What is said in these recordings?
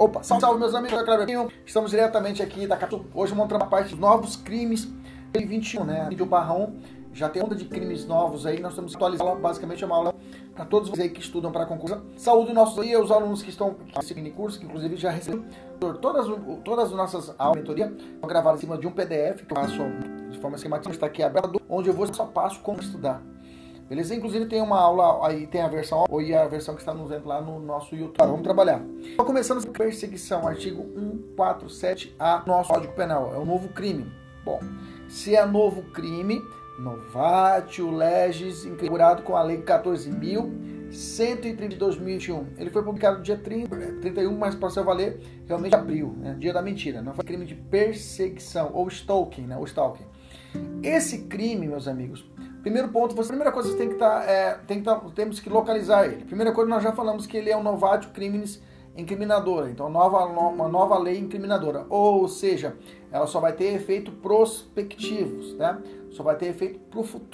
Opa, salve, salve meus amigos, Estamos diretamente aqui da Capital. Hoje mostrando a parte dos novos crimes 2021, né? Vídeo barrão já tem onda de crimes novos aí, nós estamos atualizando basicamente é uma aula para todos vocês aí que estudam para concurso. Saúde nossos aí, os alunos que estão seguindo curso, que inclusive já receberam todas, todas as nossas aulas de mentoria estão gravadas em cima de um PDF que eu faço de forma esquemática, está aqui aberto, onde eu vou só passo como estudar. Beleza? Inclusive tem uma aula aí, tem a versão ou a versão que está nos vendo lá no nosso YouTube. vamos trabalhar. Estou começando com perseguição, artigo 147A, nosso Código Penal. É um novo crime. Bom, se é novo crime, novatio legis, inaugurado com a Lei 14.130 de 2021. Ele foi publicado dia 30, 31, mas para seu valer, realmente abril, né? dia da mentira. Não foi crime de perseguição ou stalking, né? O stalking. Esse crime, meus amigos, Primeiro ponto, você, primeira coisa, você tem que tá, é, tem que tá, temos que localizar ele. Primeira coisa, nós já falamos que ele é um novatio criminis incriminadora, então nova, uma nova lei incriminadora, ou seja, ela só vai ter efeito prospectivos, né? Só vai ter efeito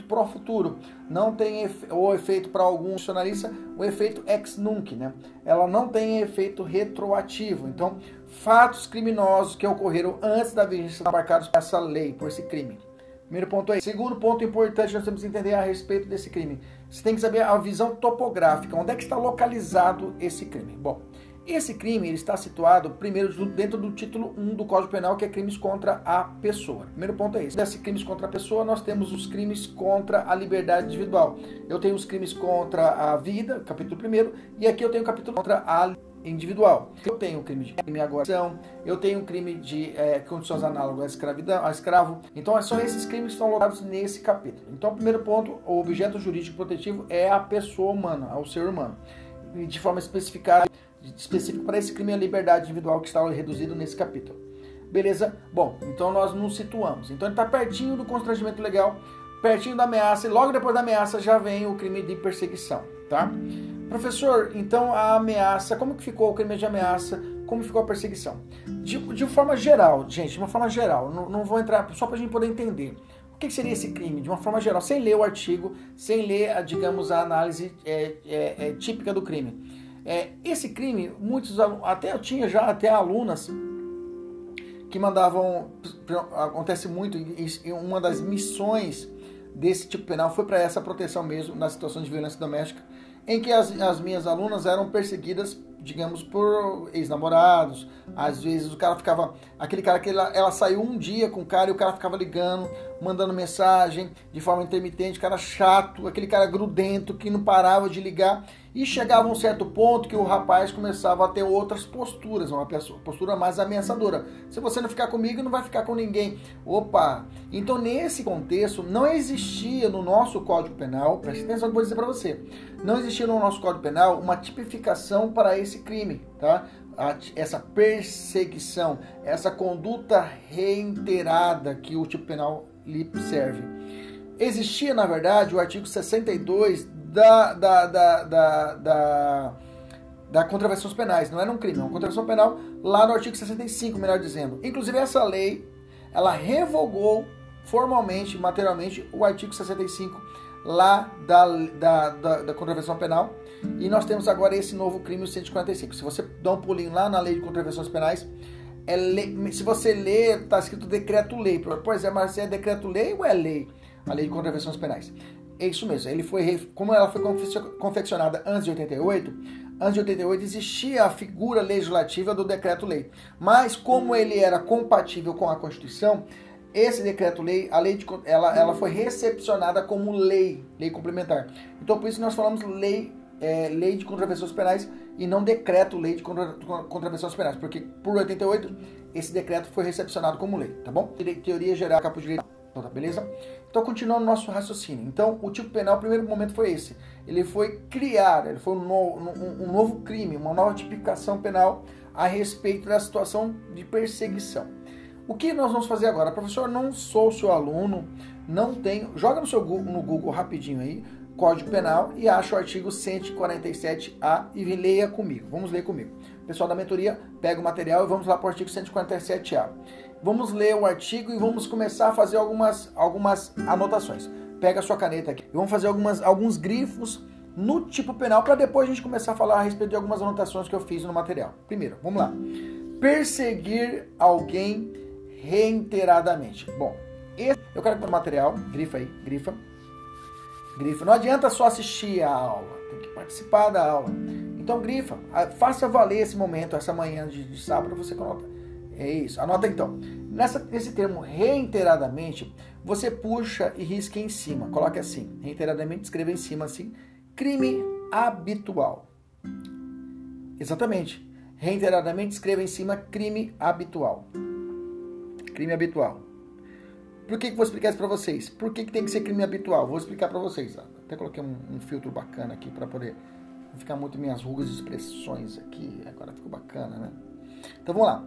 para o futuro. Não tem efe, ou efeito para algum funcionalista, o efeito ex nunc, né? Ela não tem efeito retroativo. Então, fatos criminosos que ocorreram antes da vigência marcados por essa lei, por esse crime. Primeiro ponto aí. Segundo ponto importante, nós temos que entender a respeito desse crime. Você tem que saber a visão topográfica, onde é que está localizado esse crime. Bom, esse crime ele está situado primeiro dentro do título 1 do Código Penal, que é crimes contra a pessoa. Primeiro ponto é esse. Desses crimes contra a pessoa, nós temos os crimes contra a liberdade individual. Eu tenho os crimes contra a vida, capítulo 1, e aqui eu tenho o capítulo contra a individual. Eu tenho crime de agora, eu tenho crime de é, condições análogas à escravidão, a escravo. Então são esses crimes que estão locados nesse capítulo. Então, primeiro ponto, o objeto jurídico protetivo é a pessoa humana, é o ser humano. De forma especificada, específica para esse crime a liberdade individual que está reduzido nesse capítulo. Beleza? Bom, então nós nos situamos. Então ele está pertinho do constrangimento legal, pertinho da ameaça, e logo depois da ameaça já vem o crime de perseguição, tá? Professor, então a ameaça, como que ficou o crime de ameaça? Como ficou a perseguição? De, de forma geral, gente, de uma forma geral, não, não vou entrar só para a gente poder entender. O que, seria esse crime? De uma forma geral, sem ler o artigo, sem ler, digamos, a análise é, é, é, típica do crime. É, esse crime, muitos até eu tinha já até alunas que mandavam, acontece muito, e uma das missões desse tipo penal foi para essa proteção mesmo nas situações de violência doméstica em que as, as minhas alunas eram perseguidas, digamos, por ex-namorados. Às vezes o cara ficava. Aquele cara que ela, ela saiu um dia com o cara e o cara ficava ligando, mandando mensagem de forma intermitente, cara chato, aquele cara grudento que não parava de ligar. E chegava um certo ponto que o rapaz começava a ter outras posturas, uma postura mais ameaçadora. Se você não ficar comigo, não vai ficar com ninguém. Opa! Então, nesse contexto, não existia no nosso Código Penal, preste atenção que eu vou dizer para você, não existia no nosso Código Penal uma tipificação para esse crime, tá? essa perseguição, essa conduta reiterada que o tipo penal lhe serve. Existia, na verdade, o artigo 62 da, da, da, da, da, da contravenções penais. Não era um crime, uma contravenção penal lá no artigo 65, melhor dizendo. Inclusive, essa lei, ela revogou formalmente, materialmente, o artigo 65 lá da, da, da, da contravenção penal. E nós temos agora esse novo crime, o 145. Se você dá um pulinho lá na lei de contravenções penais, é lei, se você ler, está escrito decreto-lei. Pois é, mas é decreto-lei ou é lei? A lei de contravenções penais. É isso mesmo. Ele foi, como ela foi confeccionada antes de 88, antes de 88 existia a figura legislativa do decreto-lei. Mas como ele era compatível com a Constituição, esse decreto-lei, a lei de, ela, ela foi recepcionada como lei, lei complementar. Então por isso nós falamos lei, é, lei de contravenções penais e não decreto-lei de contra, contravenções penais, porque por 88 esse decreto foi recepcionado como lei, tá bom? Teoria geral, capo de direito, tá beleza? Então continuando o nosso raciocínio. Então o tipo penal, o primeiro momento foi esse. Ele foi criar, ele foi um novo, um, um novo crime, uma nova tipificação penal a respeito da situação de perseguição. O que nós vamos fazer agora? Professor, não sou seu aluno, não tenho. Joga no seu no Google rapidinho aí, Código Penal e acha o artigo 147A e leia comigo. Vamos ler comigo. Pessoal da mentoria, pega o material e vamos lá para o artigo 147A. Vamos ler o artigo e vamos começar a fazer algumas, algumas anotações. Pega a sua caneta aqui. Vamos fazer algumas, alguns grifos no tipo penal para depois a gente começar a falar a respeito de algumas anotações que eu fiz no material. Primeiro, vamos lá. Perseguir alguém reiteradamente. Bom, eu quero que o material, grifa aí, grifa. Grifa. Não adianta só assistir a aula, tem que participar da aula. Então grifa, faça valer esse momento, essa manhã de, de sábado, você anota. É isso, anota então. Nessa, nesse termo reiteradamente, você puxa e risca em cima. Coloque assim, reiteradamente, escreva em cima assim, crime habitual. Exatamente. Reiteradamente, escreva em cima crime habitual crime habitual. Por que, que vou explicar isso para vocês? Por que, que tem que ser crime habitual? Vou explicar para vocês. Até coloquei um, um filtro bacana aqui para poder ficar muito minhas rugas de expressões aqui. Agora ficou bacana, né? Então vamos lá.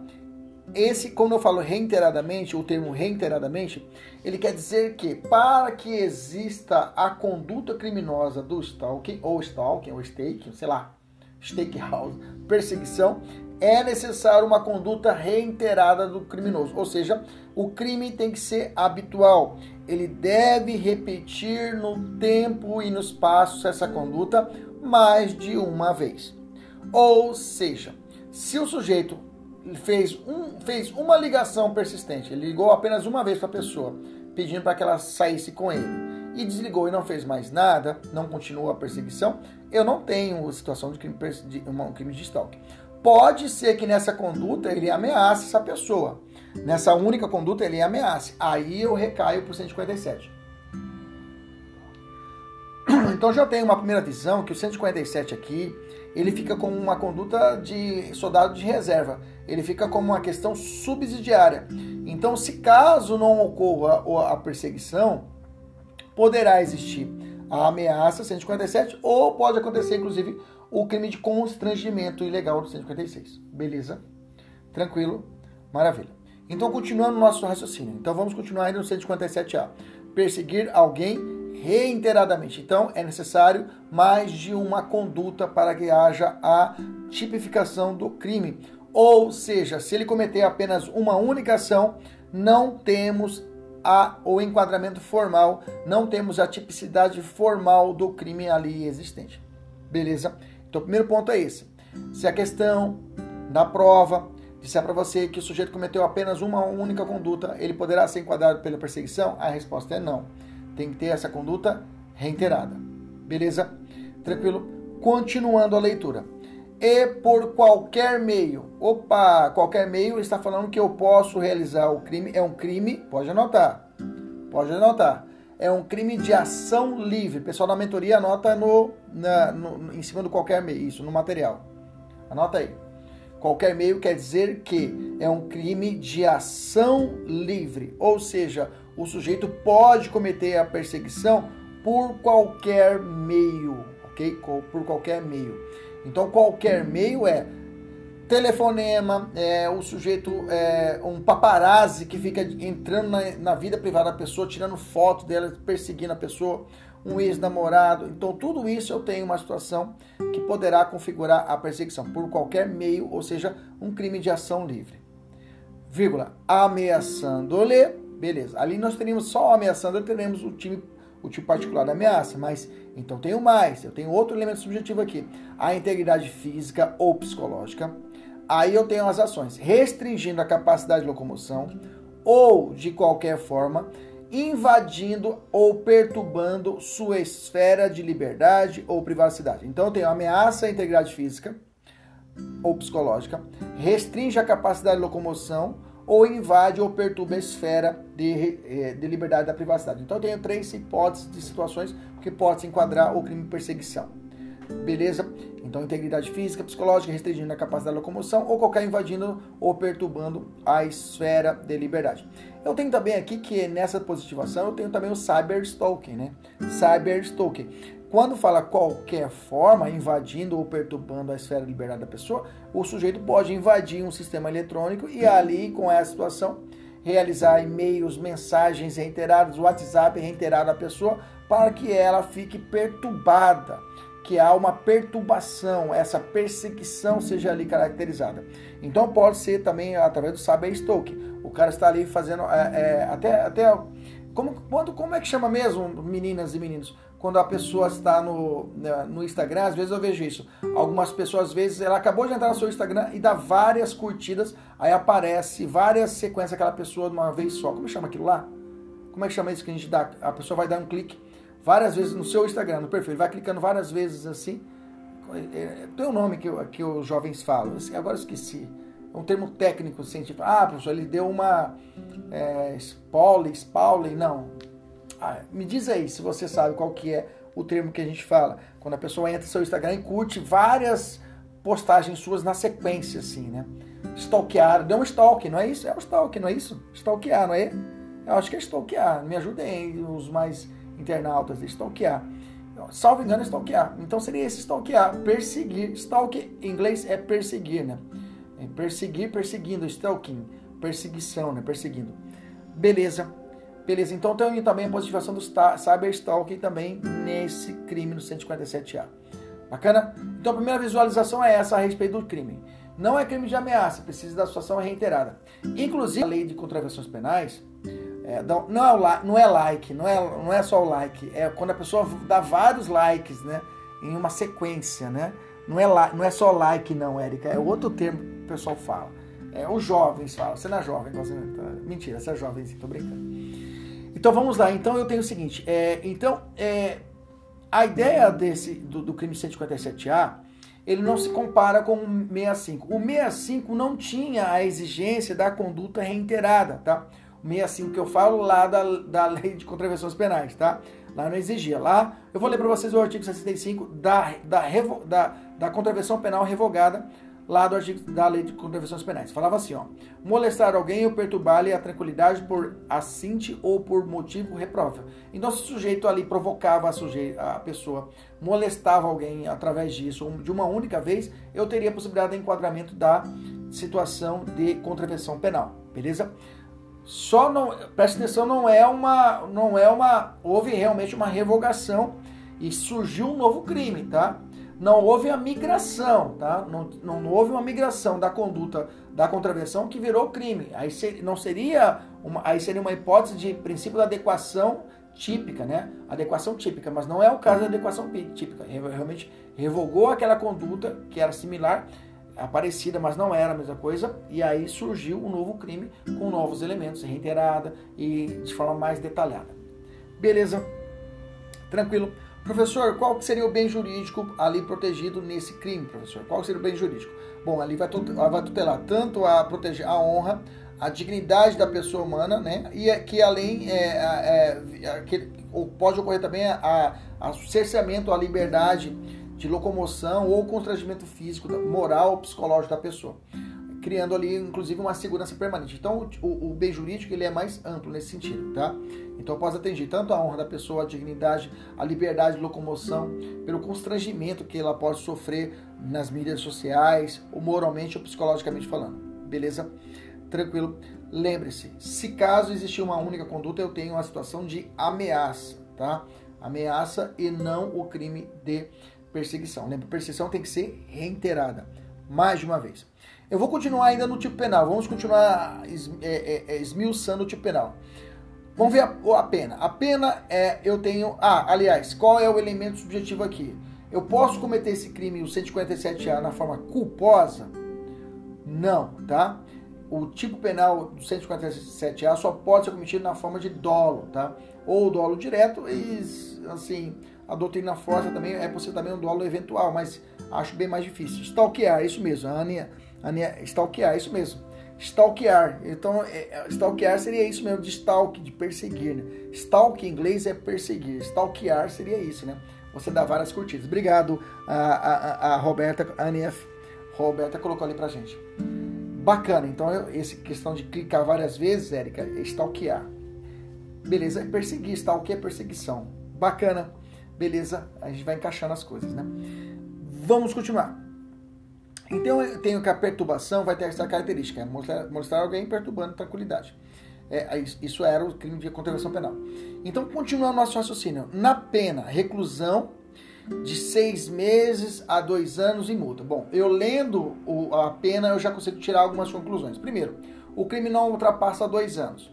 Esse, quando eu falo reiteradamente, o termo reiteradamente, ele quer dizer que para que exista a conduta criminosa do stalking, ou stalking, ou staking, sei lá, stakehouse, perseguição, é necessário uma conduta reiterada do criminoso, ou seja, o crime tem que ser habitual. Ele deve repetir no tempo e no espaço essa conduta mais de uma vez. Ou seja, se o sujeito fez, um, fez uma ligação persistente, ele ligou apenas uma vez para a pessoa, pedindo para que ela saísse com ele, e desligou e não fez mais nada, não continuou a perseguição, eu não tenho situação de crime de, um crime de stalking. Pode ser que nessa conduta ele ameace essa pessoa. Nessa única conduta ele ameace. Aí eu recaio para o 157. Então já tenho uma primeira visão que o 157 aqui, ele fica como uma conduta de soldado de reserva. Ele fica como uma questão subsidiária. Então, se caso não ocorra a perseguição, poderá existir a ameaça 157 ou pode acontecer inclusive o crime de constrangimento ilegal do 156. Beleza? Tranquilo? Maravilha. Então, continuando o nosso raciocínio. Então, vamos continuar ainda no 157A. Perseguir alguém reiteradamente. Então, é necessário mais de uma conduta para que haja a tipificação do crime. Ou seja, se ele cometer apenas uma única ação, não temos a, o enquadramento formal, não temos a tipicidade formal do crime ali existente. Beleza? Então, o primeiro ponto é esse. Se a questão da prova disser para você que o sujeito cometeu apenas uma única conduta, ele poderá ser enquadrado pela perseguição? A resposta é não. Tem que ter essa conduta reiterada. Beleza? Tranquilo? Continuando a leitura. E por qualquer meio. Opa, qualquer meio está falando que eu posso realizar o crime. É um crime, pode anotar. Pode anotar é um crime de ação livre. Pessoal da mentoria anota no, na, no, em cima do qualquer meio, isso, no material. Anota aí. Qualquer meio quer dizer que é um crime de ação livre, ou seja, o sujeito pode cometer a perseguição por qualquer meio, ok? Por qualquer meio. Então, qualquer meio é telefonema, é, o sujeito, é, um paparazzi que fica entrando na, na, vida privada da pessoa, tirando foto dela, perseguindo a pessoa, um ex-namorado. Então, tudo isso eu tenho uma situação que poderá configurar a perseguição por qualquer meio, ou seja, um crime de ação livre. Vírgula, ameaçando-lhe, beleza. Ali nós teríamos só ameaçando, teremos o time o tipo particular da ameaça, mas então tenho mais, eu tenho outro elemento subjetivo aqui, a integridade física ou psicológica, Aí eu tenho as ações restringindo a capacidade de locomoção ou de qualquer forma invadindo ou perturbando sua esfera de liberdade ou privacidade. Então eu tenho ameaça à integridade física ou psicológica, restringe a capacidade de locomoção ou invade ou perturba a esfera de, eh, de liberdade da privacidade. Então eu tenho três hipóteses de situações que podem se enquadrar o crime de perseguição. Beleza? Então, integridade física, psicológica, restringindo a capacidade de locomoção ou qualquer invadindo ou perturbando a esfera de liberdade. Eu tenho também aqui que nessa positivação eu tenho também o cyber stalking, né? Cyber stalking. Quando fala qualquer forma, invadindo ou perturbando a esfera de liberdade da pessoa, o sujeito pode invadir um sistema eletrônico e ali, com essa situação, realizar e-mails, mensagens reiteradas, WhatsApp reiterado à pessoa, para que ela fique perturbada que há uma perturbação, essa perseguição seja ali caracterizada. Então pode ser também através do saber stalking. O cara está ali fazendo é, é, até até como quando como é que chama mesmo meninas e meninos quando a pessoa está no, né, no Instagram, às vezes eu vejo isso. Algumas pessoas, às vezes, ela acabou de entrar no seu Instagram e dá várias curtidas, aí aparece várias sequências aquela pessoa de uma vez só. Como chama aquilo lá? Como é que chama isso que a gente dá? A pessoa vai dar um clique várias vezes no seu Instagram, no perfil. Ele vai clicando várias vezes assim. É, tem um nome que, que os jovens falam, assim, agora eu esqueci. É um termo técnico científico. Ah, professor, ele deu uma é, spoiler, não. Ah, me diz aí se você sabe qual que é o termo que a gente fala. Quando a pessoa entra no seu Instagram e curte várias postagens suas na sequência, assim, né? Stalkear, deu um stalk, não é isso? É um stalk, não é isso? Stalkear, não é? Eu acho que é stalkear. Me ajudem os mais internautas stalkear. Salvo engano, stalkear. Então seria esse stalkear, perseguir. Stalk em inglês é perseguir, né? É perseguir, perseguindo, stalking, perseguição, né? Perseguindo. Beleza. Beleza, então tem também a positivação do cyber stalking também nesse crime no 157A. Bacana? Então a primeira visualização é essa a respeito do crime. Não é crime de ameaça, precisa da situação reiterada. Inclusive, a lei de contravenções penais é, não, é o, não é like, não é, não é só o like, é quando a pessoa dá vários likes, né? Em uma sequência, né? Não é, não é só like, não, Érica, é outro termo que o pessoal fala. É, os jovens falam. Você não é jovem, você não, tá? mentira, você é jovem, tô brincando. Então vamos lá. Então eu tenho o seguinte. É, então, é, a ideia desse do, do crime 157A, ele não se compara com o 65. O 65 não tinha a exigência da conduta reiterada, tá? 65 que eu falo lá da, da lei de contravenções penais, tá? Lá não exigia. Lá, eu vou ler para vocês o artigo 65 da, da, da, da contravenção penal revogada, lá do artigo da lei de contravenções penais. Falava assim, ó. Molestar alguém ou perturbar-lhe a tranquilidade por assinte ou por motivo reprovável. Então, se o sujeito ali provocava a, sujeito, a pessoa, molestava alguém através disso, de uma única vez, eu teria a possibilidade de enquadramento da situação de contravenção penal. Beleza? Só não, presta atenção, não é uma, não é uma, houve realmente uma revogação e surgiu um novo crime, tá? Não houve a migração, tá? Não, não, houve uma migração da conduta da contravenção que virou crime. Aí ser, não seria uma, aí seria uma hipótese de princípio da adequação típica, né? Adequação típica, mas não é o caso da adequação típica. Realmente revogou aquela conduta que era similar parecida, mas não era a mesma coisa, e aí surgiu um novo crime com novos elementos, reiterada e de forma mais detalhada. Beleza? Tranquilo. Professor, qual seria o bem jurídico ali protegido nesse crime, professor? Qual seria o bem jurídico? Bom, ali vai tutelar tanto a proteger a honra, a dignidade da pessoa humana, né? E que além é, é, é, que, pode ocorrer também a, a cerceamento à liberdade de locomoção ou constrangimento físico, moral ou psicológico da pessoa, criando ali inclusive uma segurança permanente. Então o, o bem jurídico ele é mais amplo nesse sentido, tá? Então pode atingir tanto a honra da pessoa, a dignidade, a liberdade de locomoção, pelo constrangimento que ela pode sofrer nas mídias sociais, ou moralmente ou psicologicamente falando. Beleza? Tranquilo. Lembre-se, se caso existir uma única conduta, eu tenho uma situação de ameaça, tá? Ameaça e não o crime de perseguição. Lembra, perseguição tem que ser reiterada, mais de uma vez. Eu vou continuar ainda no tipo penal, vamos continuar es, é, é, é, esmiuçando o tipo penal. Vamos ver a, a, pena. A pena é, eu tenho... Ah, aliás, qual é o elemento subjetivo aqui? Eu posso cometer esse crime, o 157A, na forma culposa? Não, tá? o tipo penal do 157A só pode ser cometido na forma de dolo, tá? Ou dolo direto e, assim, a doutrina força também é possível também um dolo eventual, mas acho bem mais difícil. Stalkear, é isso mesmo. A Ania, Ania, stalkear, é isso mesmo. Stalkear. Então, é, é, stalkear seria isso mesmo, de stalk, de perseguir, né? Stalk em inglês é perseguir. Stalkear seria isso, né? Você dá várias curtidas. Obrigado, a, a, a Roberta, a NF Roberta colocou ali pra gente. Bacana, então essa questão de clicar várias vezes, Érica, stalkear. Beleza, é perseguir, stalk é perseguição. Bacana, beleza, a gente vai encaixando as coisas, né? Vamos continuar. Então eu tenho que a perturbação vai ter essa característica, é mostrar, mostrar alguém perturbando tranquilidade. É, isso era o crime de contravenção penal. Então, continuando nosso raciocínio. Na pena, reclusão de seis meses a dois anos e multa. Bom, eu lendo o, a pena, eu já consigo tirar algumas conclusões. Primeiro, o crime não ultrapassa dois anos.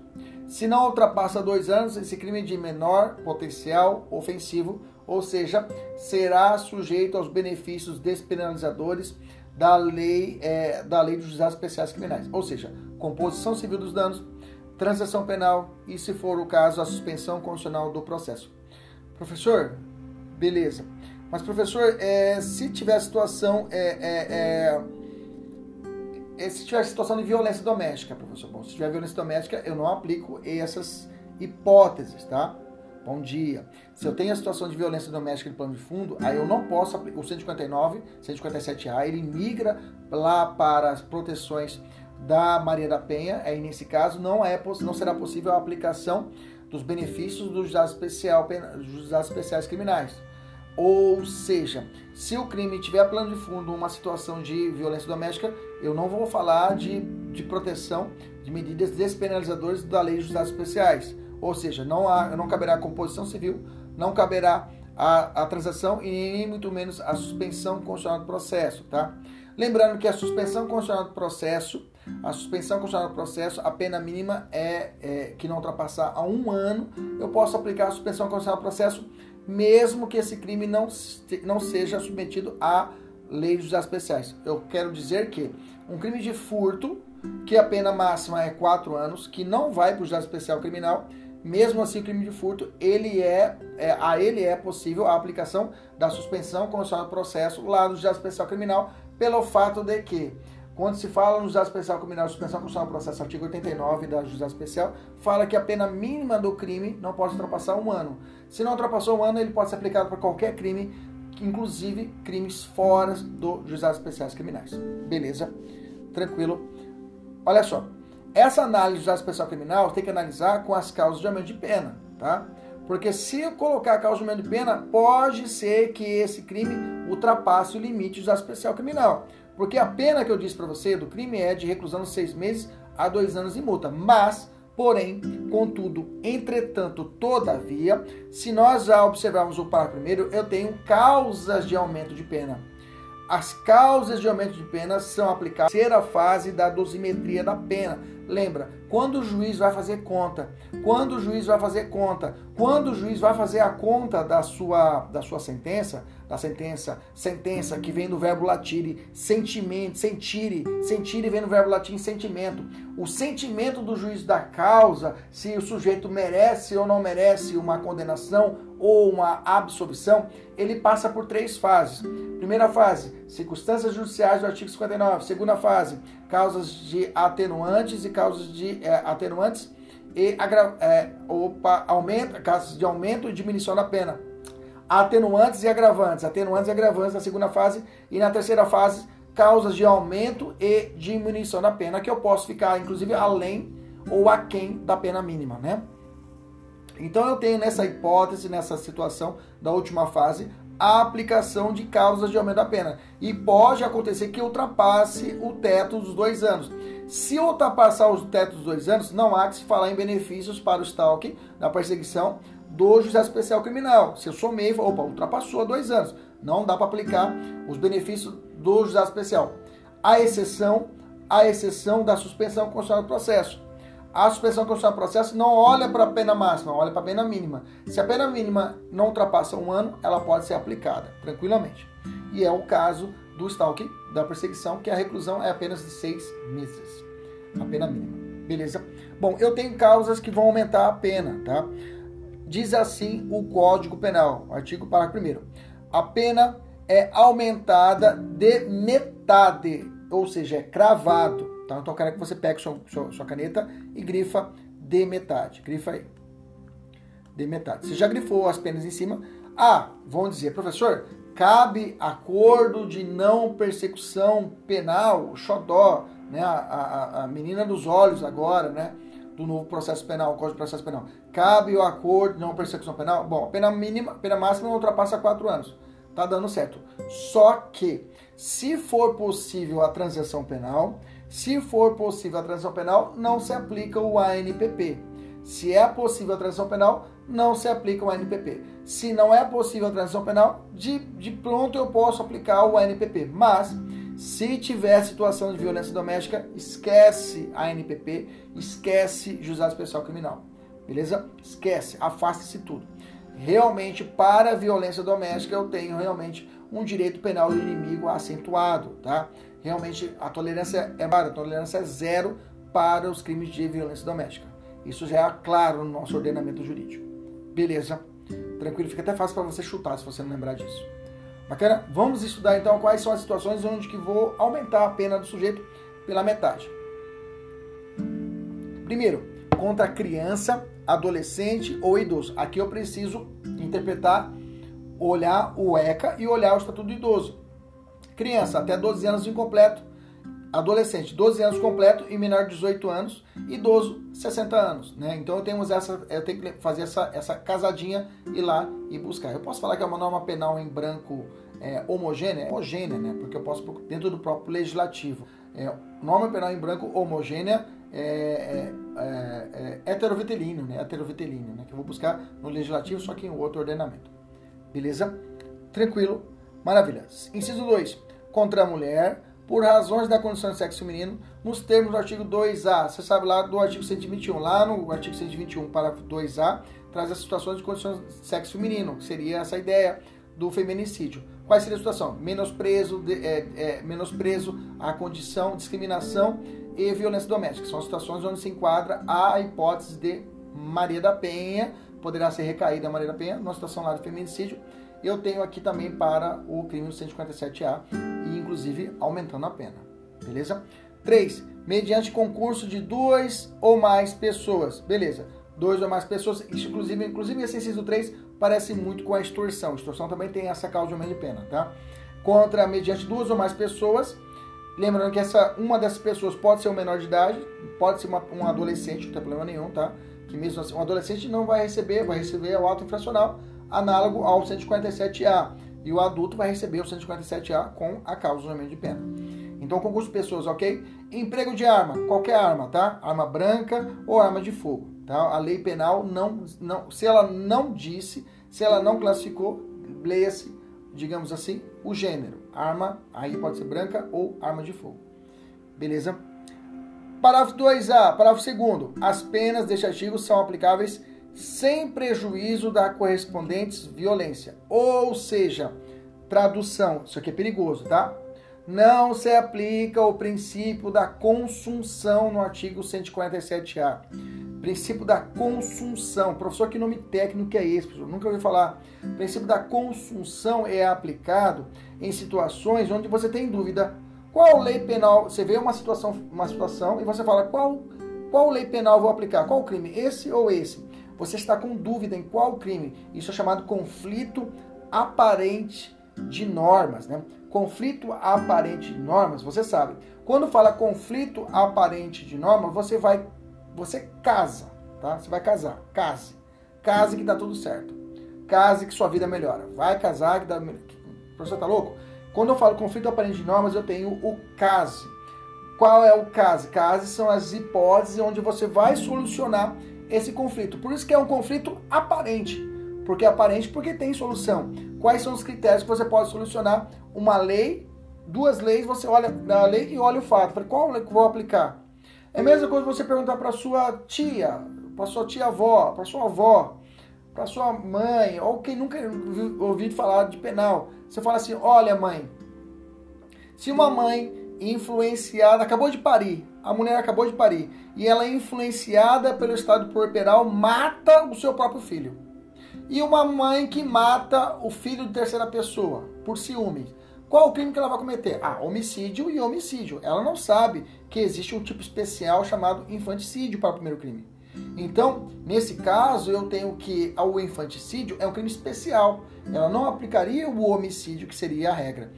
Se não ultrapassa dois anos, esse crime é de menor potencial ofensivo, ou seja, será sujeito aos benefícios despenalizadores da lei, é, da lei dos juizados especiais criminais, ou seja, composição civil dos danos, transação penal e, se for o caso, a suspensão condicional do processo. Professor, beleza. Mas, professor, é, se tiver situação. É, é, é, é, se tiver situação de violência doméstica, professor, bom, se tiver violência doméstica, eu não aplico essas hipóteses, tá? Bom dia. Se eu tenho a situação de violência doméstica de plano de fundo, aí eu não posso aplicar. O 159, 157A, ele migra lá para as proteções da Maria da Penha. Aí, nesse caso, não, é, não será possível a aplicação dos benefícios dos juizados especial, especiais criminais. Ou seja, se o crime tiver plano de fundo uma situação de violência doméstica, eu não vou falar de, de proteção de medidas despenalizadoras da lei de juizados especiais. Ou seja, não, há, não caberá a composição civil, não caberá a, a transação e nem muito menos a suspensão constitucional do processo, tá? Lembrando que a suspensão constitucional do processo, a suspensão constitucional do processo, a pena mínima é, é que não ultrapassar a um ano, eu posso aplicar a suspensão constitucional do processo mesmo que esse crime não, não seja submetido à lei dos especiais. Eu quero dizer que um crime de furto, que a pena máxima é 4 anos, que não vai para o juizado especial criminal, mesmo assim o crime de furto, ele é, é, a ele é possível a aplicação da suspensão condicional do processo lá no juizado especial criminal, pelo fato de que quando se fala no juizado especial criminal, suspensão constitucional do processo, artigo 89 da juizado especial, fala que a pena mínima do crime não pode ultrapassar um ano. Se não ultrapassou um ano, ele pode ser aplicado para qualquer crime, inclusive crimes fora do juizados especiais criminais. Beleza? Tranquilo? Olha só, essa análise juizado especial criminal tem que analisar com as causas de aumento de pena, tá? Porque se eu colocar a causa de aumento de pena, pode ser que esse crime ultrapasse o limite juizado especial criminal. Porque a pena que eu disse para você do crime é de reclusão de seis meses a dois anos de multa. Mas, porém, contudo, entretanto, todavia, se nós já observarmos o parágrafo primeiro, eu tenho causas de aumento de pena. As causas de aumento de pena são aplicadas na terceira fase da dosimetria da pena. Lembra, quando o juiz vai fazer conta, quando o juiz vai fazer conta, quando o juiz vai fazer a conta da sua, da sua sentença, da sentença, sentença que vem do verbo latire, sentimento, sentire, sentire vem do verbo latim sentimento. O sentimento do juiz da causa, se o sujeito merece ou não merece uma condenação ou uma absolvição, ele passa por três fases. Primeira fase, circunstâncias judiciais do artigo 59. Segunda fase, causas de atenuantes e causas de é, atenuantes e é, opa, aumenta, casos de aumento e diminuição da pena atenuantes e agravantes, atenuantes e agravantes na segunda fase e na terceira fase causas de aumento e diminuição da pena, que eu posso ficar inclusive além ou aquém da pena mínima, né? Então eu tenho nessa hipótese, nessa situação da última fase, a aplicação de causas de aumento da pena. E pode acontecer que ultrapasse o teto dos dois anos. Se ultrapassar o teto dos dois anos, não há que se falar em benefícios para o stalking da perseguição do juizado especial criminal. Se eu somei, opa, ultrapassou dois anos. Não dá para aplicar os benefícios do juizado especial. A exceção, a exceção da suspensão constitucional do processo. A suspensão constitucional do processo não olha para a pena máxima, olha para a pena mínima. Se a pena mínima não ultrapassa um ano, ela pode ser aplicada tranquilamente. E é o caso do stalking, da perseguição, que a reclusão é apenas de seis meses. a pena mínima. Beleza? Bom, eu tenho causas que vão aumentar a pena, tá? Diz assim o Código Penal, artigo parágrafo 1 A pena é aumentada de metade, ou seja, é cravado. Tá? Então eu quero que você pegue sua, sua, sua caneta e grifa de metade. Grifa aí. De metade. Você já grifou as penas em cima. Ah, vão dizer, professor, cabe acordo de não persecução penal, xodó, né? A, a, a menina dos olhos agora, né? Do novo processo penal, Código de Processo Penal. Cabe o acordo de não persecução penal? Bom, a pena mínima, pena máxima não ultrapassa quatro anos. Tá dando certo. Só que, se for possível a transação penal, se for possível a transação penal, não se aplica o ANPP. Se é possível a transação penal, não se aplica o ANPP. Se não é possível a transação penal, de, de pronto eu posso aplicar o ANPP. Mas, se tiver situação de violência doméstica, esquece a ANPP, esquece juizado especial criminal. Beleza? Esquece, afaste-se tudo. Realmente, para a violência doméstica, eu tenho realmente um direito penal do inimigo acentuado, tá? Realmente, a tolerância é a tolerância é zero para os crimes de violência doméstica. Isso já é claro no nosso ordenamento jurídico. Beleza? Tranquilo, fica até fácil para você chutar se você não lembrar disso. Bacana? Vamos estudar então quais são as situações onde que vou aumentar a pena do sujeito pela metade. Primeiro, contra criança, adolescente ou idoso. Aqui eu preciso interpretar, olhar o ECA e olhar o Estatuto do Idoso. Criança, até 12 anos incompleto. Adolescente, 12 anos completo e menor de 18 anos. Idoso, 60 anos. Né? Então eu tenho, essa, eu tenho que fazer essa, essa casadinha e lá e buscar. Eu posso falar que é uma norma penal em branco é, homogênea? É homogênea, né? Porque eu posso, dentro do próprio legislativo. É, norma penal em branco homogênea é, é, é, é né? Heterovitelino, né? Que eu vou buscar no legislativo, só que em outro ordenamento. Beleza? Tranquilo? Maravilha. Inciso 2. Contra a mulher, por razões da condição de sexo feminino, nos termos do artigo 2A. Você sabe lá do artigo 121. Lá no artigo 121, parágrafo 2A, traz as situações de condição de sexo feminino, que seria essa ideia do feminicídio. Qual seria a situação? Menosprezo, de, é, é, menosprezo a condição, discriminação e violência doméstica. São situações onde se enquadra a hipótese de Maria da Penha, poderá ser recaída a Maria da Penha, numa situação lá de feminicídio. Eu tenho aqui também para o crime 157A, e inclusive aumentando a pena. Beleza? 3. Mediante concurso de duas ou mais pessoas. Beleza. Dois ou mais pessoas, inclusive, inclusive esse inciso 3 parece muito com a extorsão. Extorsão também tem essa causa de aumento de pena, tá? Contra mediante duas ou mais pessoas, Lembrando que essa, uma dessas pessoas pode ser um menor de idade, pode ser uma, um adolescente, não tem problema nenhum, tá? Que mesmo assim, um adolescente não vai receber, vai receber o auto infracional análogo ao 147A. E o adulto vai receber o 147A com a causa de aumento de pena. Então, concurso de pessoas, ok? Emprego de arma, qualquer arma, tá? Arma branca ou arma de fogo, tá? A lei penal não, não se ela não disse, se ela não classificou, leia-se digamos assim, o gênero. Arma, aí pode ser branca ou arma de fogo. Beleza? Parágrafo 2A, parágrafo 2 As penas deste artigo são aplicáveis sem prejuízo da correspondente violência. Ou seja, tradução, isso aqui é perigoso, tá? Não se aplica o princípio da consunção no artigo 147A Princípio da consunção. Professor, que nome técnico é esse? Professor? Nunca ouvi falar. O princípio da consunção é aplicado em situações onde você tem dúvida qual lei penal. Você vê uma situação, uma situação e você fala qual, qual lei penal vou aplicar? Qual crime? Esse ou esse? Você está com dúvida em qual crime. Isso é chamado conflito aparente de normas, né? Conflito aparente de normas, você sabe. Quando fala conflito aparente de normas, você vai você casa, tá? Você vai casar, case. Case que dá tudo certo. Case que sua vida melhora. Vai casar que dá. O professor tá louco? Quando eu falo conflito aparente de normas, eu tenho o case. Qual é o case? Case são as hipóteses onde você vai solucionar esse conflito. Por isso que é um conflito aparente. Porque é aparente porque tem solução. Quais são os critérios que você pode solucionar uma lei, duas leis, você olha na lei e olha o fato. Qual lei que vou aplicar? É a mesma coisa você perguntar para sua tia, para sua tia-avó, para sua avó, para sua mãe, ou quem nunca ouviu falar de penal. Você fala assim: olha, mãe, se uma mãe influenciada, acabou de parir, a mulher acabou de parir, e ela é influenciada pelo estado puerperal, mata o seu próprio filho. E uma mãe que mata o filho de terceira pessoa por ciúme. Qual o crime que ela vai cometer? Ah, homicídio e homicídio. Ela não sabe que existe um tipo especial chamado infanticídio para o primeiro crime. Então, nesse caso, eu tenho que o infanticídio é um crime especial. Ela não aplicaria o homicídio, que seria a regra.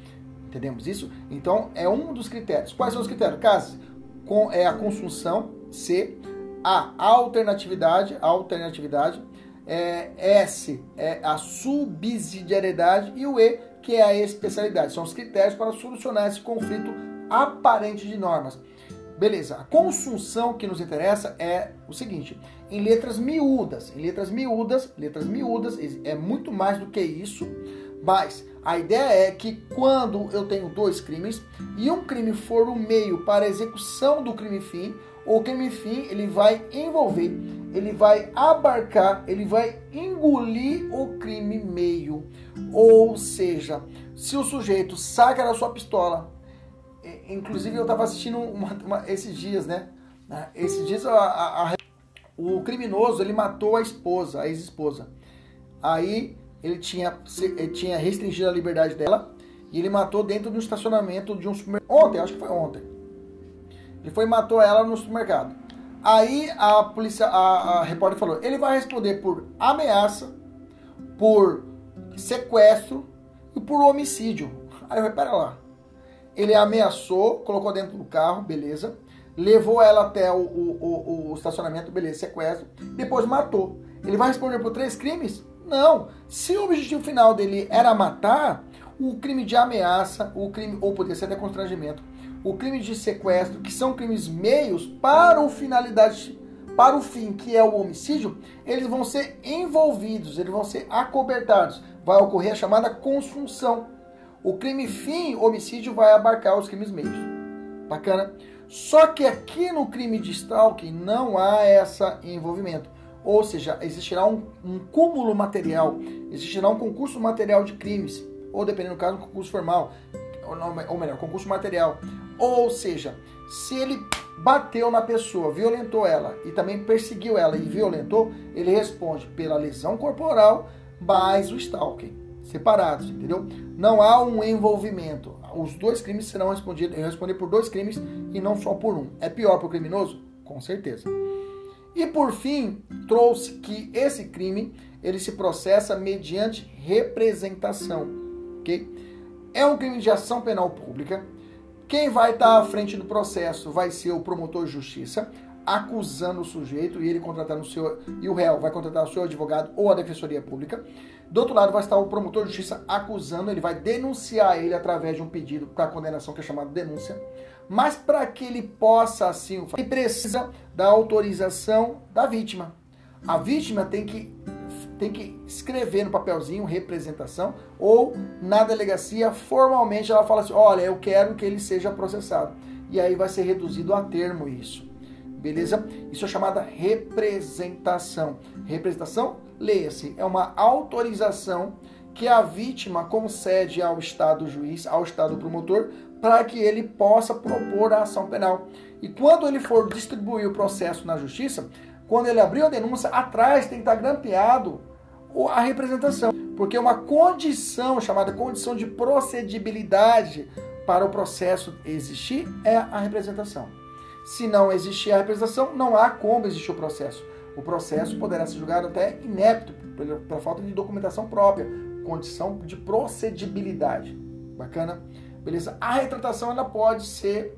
Entendemos isso? Então, é um dos critérios. Quais são os critérios? Caso com, é a consunção, C. A, alternatividade, alternatividade. É, S é a subsidiariedade e o E, que é a especialidade. São os critérios para solucionar esse conflito aparente de normas. Beleza, a consunção que nos interessa é o seguinte, em letras miúdas, em letras miúdas, letras miúdas, é muito mais do que isso, mas a ideia é que quando eu tenho dois crimes e um crime for o meio para a execução do crime fim, o crime fim ele vai envolver, ele vai abarcar, ele vai engolir o crime meio. Ou seja, se o sujeito saca da sua pistola, inclusive eu estava assistindo uma, uma, esses dias, né? Esses dias a, a, a, o criminoso ele matou a esposa, a ex-esposa. Aí ele tinha, ele tinha restringido a liberdade dela e ele matou dentro de um estacionamento de um supermercado. Ontem, acho que foi ontem. Ele foi e matou ela no supermercado. Aí a polícia, a, a repórter falou: ele vai responder por ameaça, por sequestro e por homicídio. Aí eu falei: pera lá. Ele ameaçou, colocou dentro do carro, beleza. Levou ela até o, o, o, o estacionamento, beleza, sequestro. Depois matou. Ele vai responder por três crimes? Não. Se o objetivo final dele era matar, o crime de ameaça, o crime, ou poderia ser até constrangimento, o crime de sequestro, que são crimes meios para o finalidade, para o fim, que é o homicídio, eles vão ser envolvidos, eles vão ser acobertados. Vai ocorrer a chamada consunção. O crime fim, homicídio, vai abarcar os crimes meios. Bacana? Só que aqui no crime de stalking não há esse envolvimento. Ou seja, existirá um, um cúmulo material, existirá um concurso material de crimes, ou dependendo do caso, um concurso formal, ou, não, ou melhor, concurso material. Ou seja, se ele bateu na pessoa, violentou ela e também perseguiu ela e violentou, ele responde pela lesão corporal mais o stalking, separados, entendeu? Não há um envolvimento. Os dois crimes serão respondidos, responder por dois crimes e não só por um. É pior para o criminoso? Com certeza. E por fim, trouxe que esse crime ele se processa mediante representação, ok? É um crime de ação penal pública. Quem vai estar à frente do processo vai ser o promotor de justiça, acusando o sujeito e ele contratando o seu e o réu vai contratar o seu advogado ou a defensoria pública. Do outro lado vai estar o promotor de justiça acusando, ele vai denunciar ele através de um pedido para condenação que é chamado denúncia. Mas para que ele possa assim, ele precisa da autorização da vítima. A vítima tem que tem que escrever no papelzinho representação ou na delegacia formalmente ela fala assim: "Olha, eu quero que ele seja processado". E aí vai ser reduzido a termo isso. Beleza? Isso é chamada representação. Representação, leia-se, é uma autorização que a vítima concede ao Estado juiz, ao Estado promotor, para que ele possa propor a ação penal. E quando ele for distribuir o processo na justiça, quando ele abrir a denúncia, atrás tem que estar grampeado a representação, porque uma condição chamada condição de procedibilidade para o processo existir é a representação. Se não existir a representação, não há como existir o processo. O processo poderá ser julgado até inepto pela falta de documentação própria, condição de procedibilidade. Bacana? Beleza? A retratação ela pode ser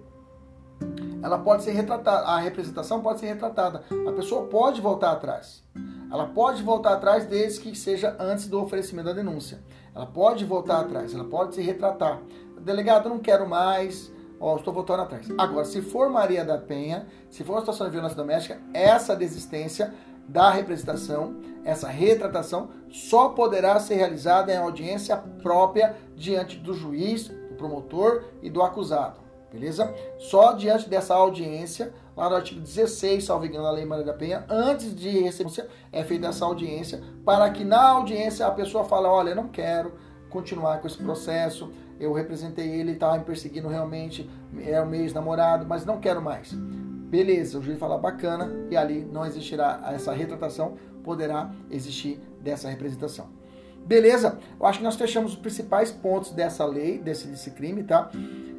ela pode ser retratada, a representação pode ser retratada. A pessoa pode voltar atrás. Ela pode voltar atrás desde que seja antes do oferecimento da denúncia. Ela pode voltar atrás, ela pode se retratar. Delegado, não quero mais, ó, estou voltando atrás. Agora, se for Maria da Penha, se for uma situação de violência doméstica, essa desistência da representação, essa retratação, só poderá ser realizada em audiência própria diante do juiz, promotor e do acusado. Beleza? Só diante dessa audiência, lá no artigo 16, salvo engano, da Lei Maria da Penha, antes de receber, é feita essa audiência, para que na audiência a pessoa fale, olha, não quero continuar com esse processo, eu representei ele, estava me perseguindo realmente, é o mês namorado, mas não quero mais. Beleza, o juiz fala bacana e ali não existirá essa retratação, poderá existir dessa representação. Beleza? Eu acho que nós fechamos os principais pontos dessa lei, desse, desse crime, tá?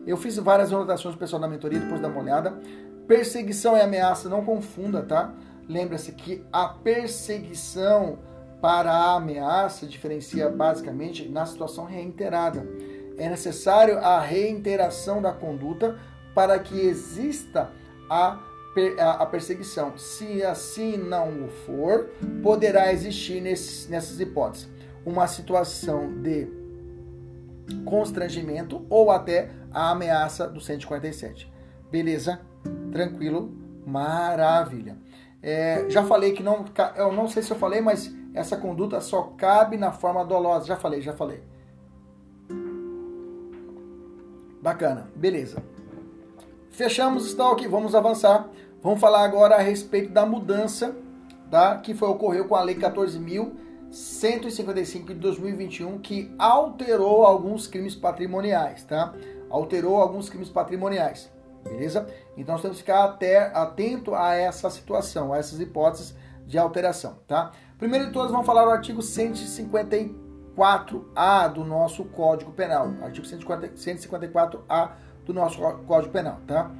Eu fiz várias anotações pessoal da mentoria, depois dá uma olhada. Perseguição e ameaça, não confunda, tá? Lembra-se que a perseguição para a ameaça diferencia basicamente na situação reiterada. É necessário a reiteração da conduta para que exista a, a perseguição. Se assim não for, poderá existir nesses, nessas hipóteses uma situação de constrangimento ou até a ameaça do 147. Beleza? Tranquilo? Maravilha. É, já falei que não. Eu não sei se eu falei, mas essa conduta só cabe na forma dolosa. Já falei, já falei. Bacana, beleza. Fechamos o stalk, vamos avançar. Vamos falar agora a respeito da mudança tá, que foi ocorreu com a Lei 14.155 de 2021, que alterou alguns crimes patrimoniais, tá? Alterou alguns crimes patrimoniais. Beleza? Então nós temos que ficar até atento a essa situação, a essas hipóteses de alteração, tá? Primeiro de todas, vamos falar do artigo 154A do nosso Código Penal. Artigo 154A do nosso Código Penal, tá?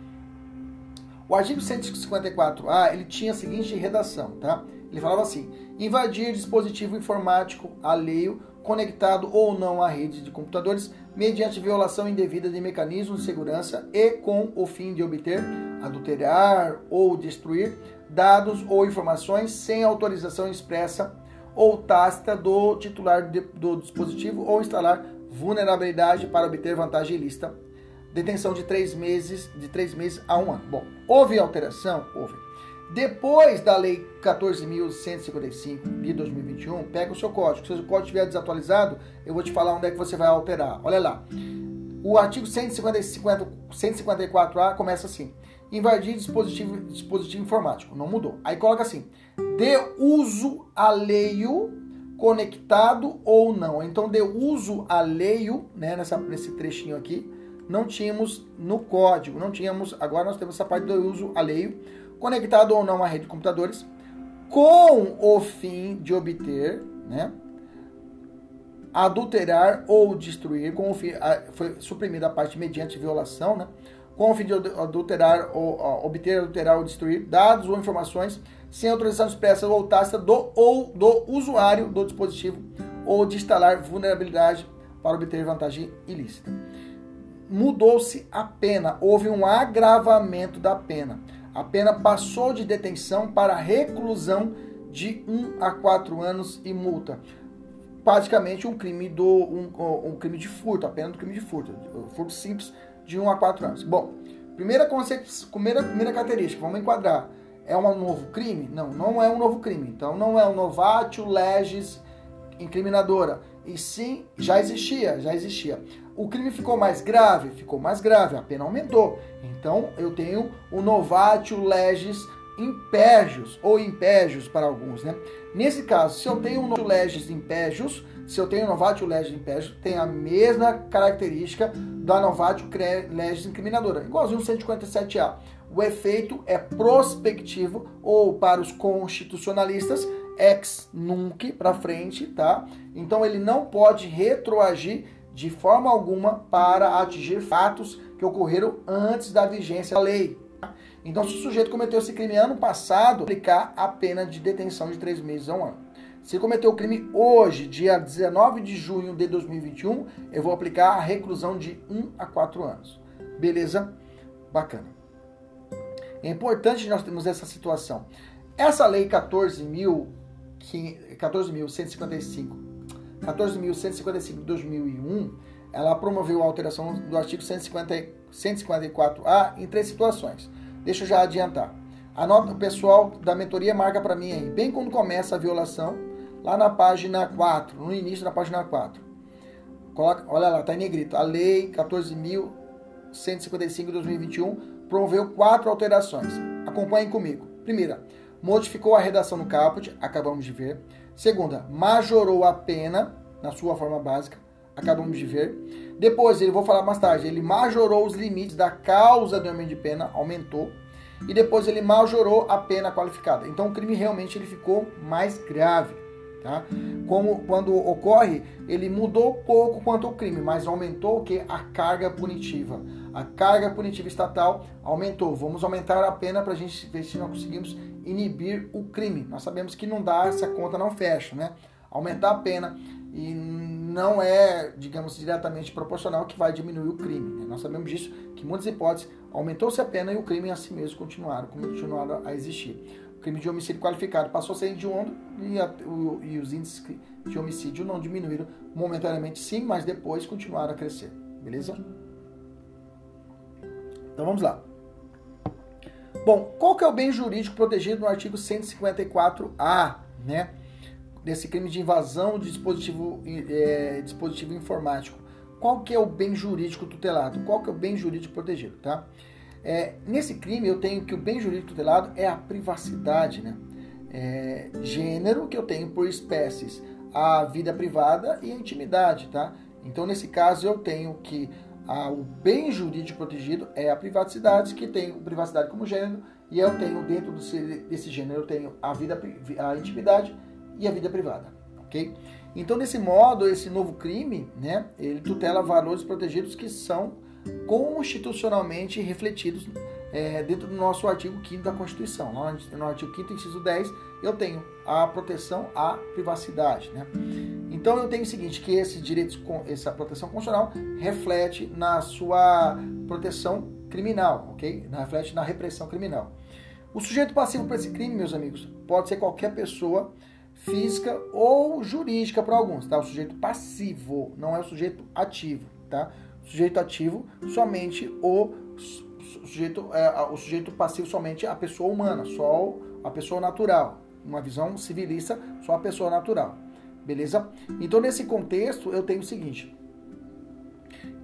O artigo 154A, ele tinha a seguinte redação, tá? Ele falava assim: invadir dispositivo informático alheio conectado ou não à rede de computadores mediante violação indevida de mecanismos de segurança e com o fim de obter, adulterar ou destruir dados ou informações sem autorização expressa ou tácita do titular do dispositivo ou instalar vulnerabilidade para obter vantagem ilícita. Detenção de três meses, de três meses a um ano. Bom, houve alteração? Houve. Depois da Lei 14.155 de 2021, pega o seu código. Se o código estiver desatualizado, eu vou te falar onde é que você vai alterar. Olha lá. O artigo 154A começa assim: invadir dispositivo, dispositivo informático. Não mudou. Aí coloca assim: de uso alheio, conectado ou não. Então, de uso alheio, né, nessa, nesse trechinho aqui, não tínhamos no código, não tínhamos. Agora nós temos essa parte do uso alheio conectado ou não à rede de computadores, com o fim de obter, né, adulterar ou destruir, com o fim, foi suprimida a parte mediante violação, né, com o fim de adulterar ou obter, adulterar ou destruir dados ou informações sem autorização expressa ou tácita do ou do usuário do dispositivo ou de instalar vulnerabilidade para obter vantagem ilícita. Mudou-se a pena, houve um agravamento da pena. A pena passou de detenção para reclusão de 1 a 4 anos e multa. Praticamente um crime do um, um crime de furto, a pena do crime de furto, furto simples de 1 a 4 anos. Bom, primeira primeira, primeira característica, vamos enquadrar. É um novo crime? Não, não é um novo crime. Então não é um novatio legis incriminadora. E sim, já existia, já existia. O crime ficou mais grave? Ficou mais grave, a pena aumentou. Então eu tenho o novatio legis impégios ou impégios para alguns, né? Nesse caso, se eu tenho um novatio legis impégios, se eu tenho novatio legis impégios, tem a mesma característica da novatio legis incriminadora, igualzinho no 157A. O efeito é prospectivo ou para os constitucionalistas ex nunc para frente, tá? Então ele não pode retroagir de forma alguma para atingir fatos que ocorreram antes da vigência da lei. Então, se o sujeito cometeu esse crime ano passado, aplicar a pena de detenção de três meses a um ano. Se cometeu o crime hoje, dia 19 de junho de 2021, eu vou aplicar a reclusão de 1 a 4 anos. Beleza? Bacana. É importante nós termos essa situação. Essa lei 14.155 14.155 de 2001, ela promoveu a alteração do artigo 150, 154A em três situações. Deixa eu já adiantar. A nota pessoal da mentoria marca para mim aí, bem quando começa a violação, lá na página 4, no início da página 4. Coloca, olha lá, tá em negrito. A lei 14.155 de 2021 promoveu quatro alterações. Acompanhem comigo. Primeira, modificou a redação no caput, acabamos de ver. Segunda, majorou a pena na sua forma básica. acabamos de ver. Depois, ele vou falar mais tarde, ele majorou os limites da causa do aumento de pena, aumentou. E depois ele majorou a pena qualificada. Então o crime realmente ele ficou mais grave. Tá? Como quando ocorre, ele mudou pouco quanto ao crime, mas aumentou o que? A carga punitiva. A carga punitiva estatal aumentou. Vamos aumentar a pena para a gente ver se nós conseguimos inibir o crime. Nós sabemos que não dá se a conta não fecha, né? Aumentar a pena e não é, digamos, diretamente proporcional que vai diminuir o crime. Né? Nós sabemos disso, que muitas hipóteses aumentou-se a pena e o crime assim mesmo continuaram, continuaram a existir crime de homicídio qualificado passou a ser hediondo e, a, o, e os índices de homicídio não diminuíram momentaneamente sim, mas depois continuaram a crescer. Beleza? Então vamos lá. Bom, qual que é o bem jurídico protegido no artigo 154A, né? Desse crime de invasão de dispositivo, é, dispositivo informático. Qual que é o bem jurídico tutelado? Qual que é o bem jurídico protegido, tá? É, nesse crime, eu tenho que o bem jurídico tutelado é a privacidade, né? É, gênero que eu tenho por espécies, a vida privada e a intimidade, tá? Então, nesse caso, eu tenho que o bem jurídico protegido é a privacidade, que tem privacidade como gênero, e eu tenho dentro desse, gênero, eu tenho a vida, a intimidade e a vida privada, ok? Então, desse modo, esse novo crime, né, ele tutela valores protegidos que são constitucionalmente refletidos é, dentro do nosso artigo 5 da Constituição. No artigo 5 inciso 10, eu tenho a proteção à privacidade. Né? Então eu tenho o seguinte, que esse direito, essa proteção constitucional reflete na sua proteção criminal, ok? Reflete na repressão criminal. O sujeito passivo para esse crime, meus amigos, pode ser qualquer pessoa física ou jurídica para alguns, tá? O sujeito passivo, não é o sujeito ativo, tá? sujeito ativo somente o sujeito é, o sujeito passivo somente a pessoa humana, só a pessoa natural. Uma visão civilista, só a pessoa natural. Beleza? Então nesse contexto eu tenho o seguinte,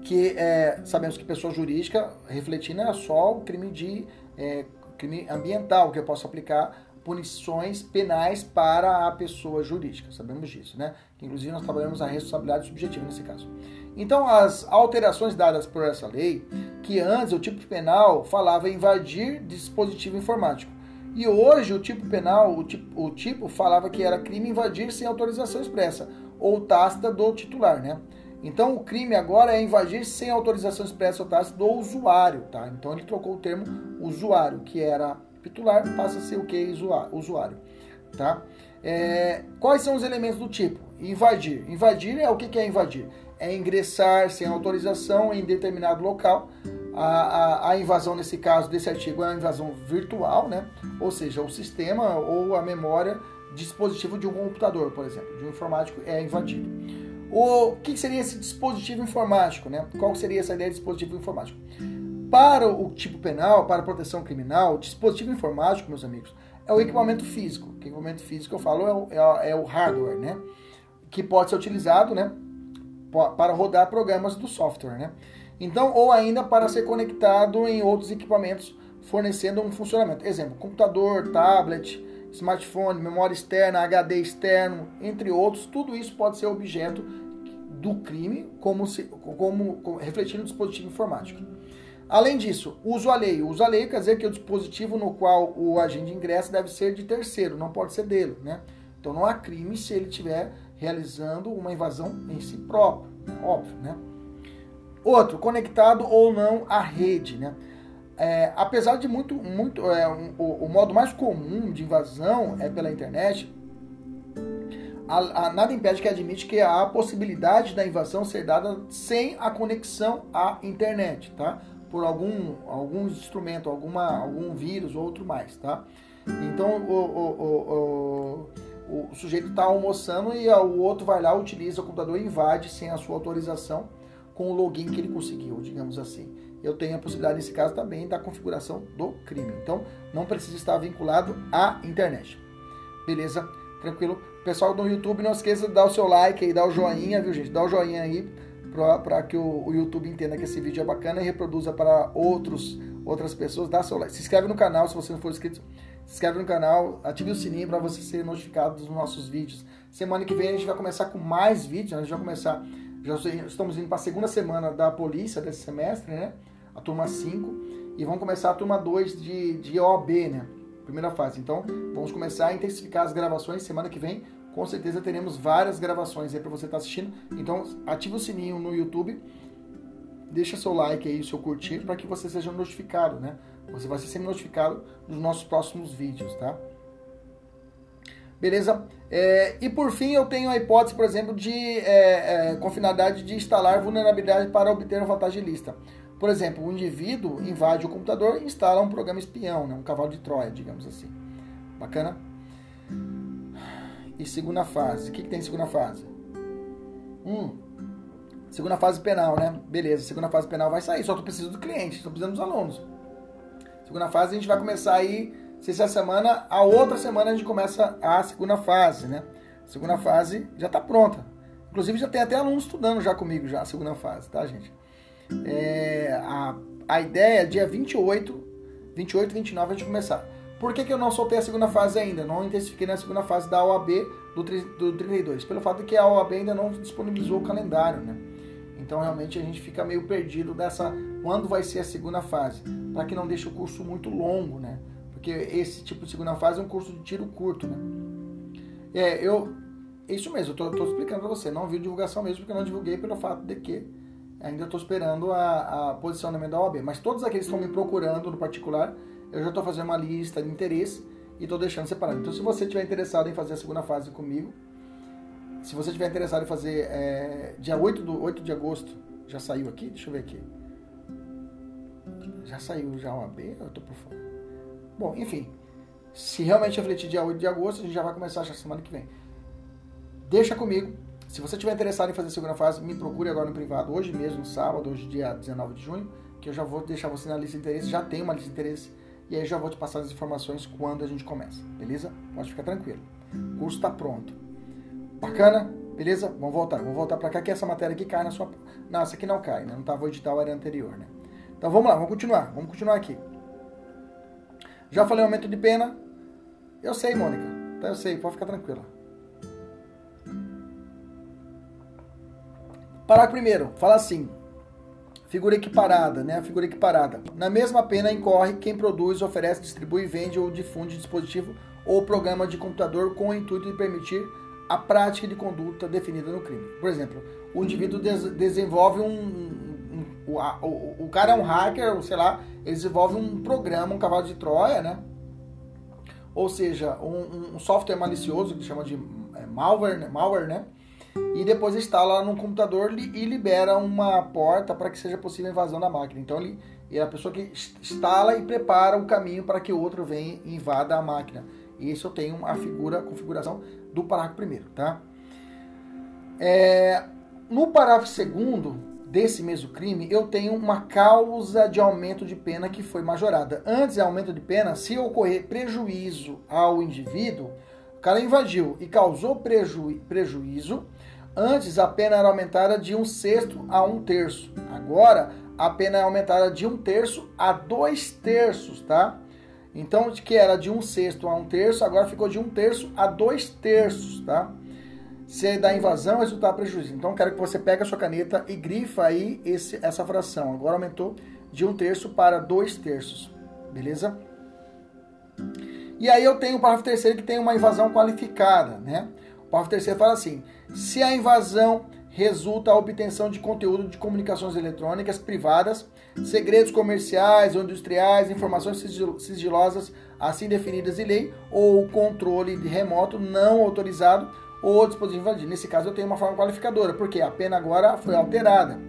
que é, sabemos que pessoa jurídica refletindo é só o crime de é, crime ambiental que eu posso aplicar punições penais para a pessoa jurídica. Sabemos disso, né? Inclusive nós trabalhamos a responsabilidade subjetiva nesse caso. Então, as alterações dadas por essa lei, que antes o tipo penal falava invadir dispositivo informático, e hoje o tipo penal, o tipo, o tipo falava que era crime invadir sem autorização expressa ou tácita do titular, né? Então o crime agora é invadir sem autorização expressa ou tácita do usuário, tá? Então ele trocou o termo usuário, que era titular, passa a ser o que? Usuário, tá? É, quais são os elementos do tipo? Invadir. Invadir é o que é invadir? É ingressar sem autorização em determinado local. A, a, a, invasão, nesse caso, desse artigo é uma invasão virtual, né? ou seja, o sistema ou a memória dispositivo de um computador, por exemplo, de um informático é invadido. O que seria esse dispositivo informático? Né? Qual seria essa ideia de dispositivo informático? Para o tipo penal, para a proteção criminal, o dispositivo informático, meus amigos, é o equipamento físico. O equipamento físico eu falo é o, é, é o hardware, né? Que pode ser utilizado, né? Para rodar programas do software, né? Então, ou ainda para ser conectado em outros equipamentos fornecendo um funcionamento. Exemplo, computador, tablet, smartphone, memória externa, HD externo, entre outros, tudo isso pode ser objeto do crime como, se, como, como refletindo no dispositivo informático. Além disso, uso alheio. Uso alheio quer dizer que o dispositivo no qual o agente ingressa deve ser de terceiro, não pode ser dele, né? Então não há crime se ele tiver realizando uma invasão em si próprio, óbvio, né? Outro, conectado ou não à rede, né? É, apesar de muito, muito é, um, o, o, modo mais comum de invasão é pela internet, a, a, nada impede que admite que a possibilidade da invasão ser dada sem a conexão à internet, tá? Por algum, algum instrumento, alguma, algum vírus ou outro mais, tá? Então, o, o, o o sujeito está almoçando e o outro vai lá, utiliza o computador e invade sem a sua autorização com o login que ele conseguiu, digamos assim. Eu tenho a possibilidade, nesse caso, também da configuração do crime. Então, não precisa estar vinculado à internet. Beleza? Tranquilo? Pessoal do YouTube, não esqueça de dar o seu like e dar o joinha, viu, gente? Dá o joinha aí para que o, o, YouTube entenda que esse vídeo é bacana e reproduza para outros, outras pessoas. Dá seu like. Se inscreve no canal se você não for inscrito se inscreve no canal, ative o sininho para você ser notificado dos nossos vídeos. Semana que vem a gente vai começar com mais vídeos, né? a gente vai começar Já estamos indo para a segunda semana da polícia desse semestre, né? A turma 5. E vamos começar a turma 2 de, de OAB, né? Primeira fase. Então, vamos começar a intensificar as gravações. Semana que vem, com certeza, teremos várias gravações aí para você estar tá assistindo. Então, ativa o sininho no YouTube. Deixa seu like aí, seu curtir, para que você seja notificado, né? Você vai ser sempre notificado dos nossos próximos vídeos, tá? Beleza? É, e por fim, eu tenho a hipótese, por exemplo, de é, é, com finalidade de instalar vulnerabilidade para obter vantagem lista. Por exemplo, o indivíduo invade o computador e instala um programa espião, né, um cavalo de Troia, digamos assim. Bacana? E segunda fase. O que, que tem segunda fase? Hum, segunda fase penal, né? Beleza, segunda fase penal vai sair, só tu precisa do cliente, só precisa dos alunos. Segunda fase a gente vai começar aí se essa semana, a outra semana a gente começa a segunda fase, né? A segunda fase já está pronta. Inclusive já tem até alunos estudando já comigo já a segunda fase, tá, gente? É, a, a ideia é dia 28, 28 e 29 a gente começar. Por que, que eu não soltei a segunda fase ainda? Não intensifiquei na segunda fase da OAB do, do 32? Pelo fato de que a OAB ainda não disponibilizou o calendário, né? Então realmente a gente fica meio perdido dessa quando vai ser a segunda fase, para que não deixe o curso muito longo, né? Porque esse tipo de segunda fase é um curso de tiro curto, né? É, eu. Isso mesmo, eu tô, tô explicando pra você. Não vi divulgação mesmo, porque eu não divulguei pelo fato de que ainda estou esperando a, a posicionamento da OAB. Mas todos aqueles que estão me procurando no particular, eu já estou fazendo uma lista de interesse e estou deixando separado. Então, se você estiver interessado em fazer a segunda fase comigo, se você estiver interessado em fazer é, dia 8, do, 8 de agosto, já saiu aqui? Deixa eu ver aqui. Já saiu já a OAB? Eu estou por fora. Bom, enfim. Se realmente refletir dia 8 de agosto, a gente já vai começar já semana que vem. Deixa comigo. Se você estiver interessado em fazer segunda fase, me procure agora no privado, hoje mesmo, sábado, hoje dia 19 de junho, que eu já vou deixar você na lista de interesse, já tem uma lista de interesse, e aí já vou te passar as informações quando a gente começa, beleza? Pode ficar tranquilo. O curso está pronto. Bacana? Beleza? Vamos voltar. Vamos voltar para cá que essa matéria aqui cai na sua... Não, essa aqui não cai, né? Não estava o edital, era anterior, né? Então vamos lá, vamos continuar. Vamos continuar aqui. Já falei aumento de pena? Eu sei, Mônica. Então eu sei, pode ficar tranquila. Parágrafo primeiro, fala assim. Figura equiparada, né? Figura equiparada. Na mesma pena incorre quem produz, oferece, distribui, vende ou difunde dispositivo ou programa de computador com o intuito de permitir a prática de conduta definida no crime. Por exemplo, o indivíduo des desenvolve um, o, o, o cara é um hacker, sei lá, ele desenvolve um programa, um cavalo de Troia, né? Ou seja, um, um software malicioso que chama de é, malware, né? malware, né? E depois instala no computador e libera uma porta para que seja possível a invasão da máquina. Então ele é a pessoa que instala e prepara o caminho para que o outro venha e invada a máquina. Isso eu tenho a figura, configuração do parágrafo primeiro, tá? É, no parágrafo segundo, desse mesmo crime, eu tenho uma causa de aumento de pena que foi majorada. Antes de aumento de pena, se ocorrer prejuízo ao indivíduo, o cara invadiu e causou preju prejuízo, antes a pena era aumentada de um sexto a um terço. Agora, a pena é aumentada de um terço a dois terços, tá? Então, que era de um sexto a um terço, agora ficou de um terço a dois terços, tá? se da invasão resultar prejuízo. Então, quero que você pegue a sua caneta e grifa aí esse, essa fração. Agora aumentou de um terço para dois terços. Beleza? E aí eu tenho o parágrafo terceiro que tem uma invasão qualificada, né? O parágrafo terceiro fala assim: se a invasão resulta a obtenção de conteúdo de comunicações eletrônicas privadas, segredos comerciais ou industriais, informações sigilosas assim definidas em lei ou controle de remoto não autorizado ou dispositivo invadido. Nesse caso, eu tenho uma forma qualificadora, porque a pena agora foi alterada.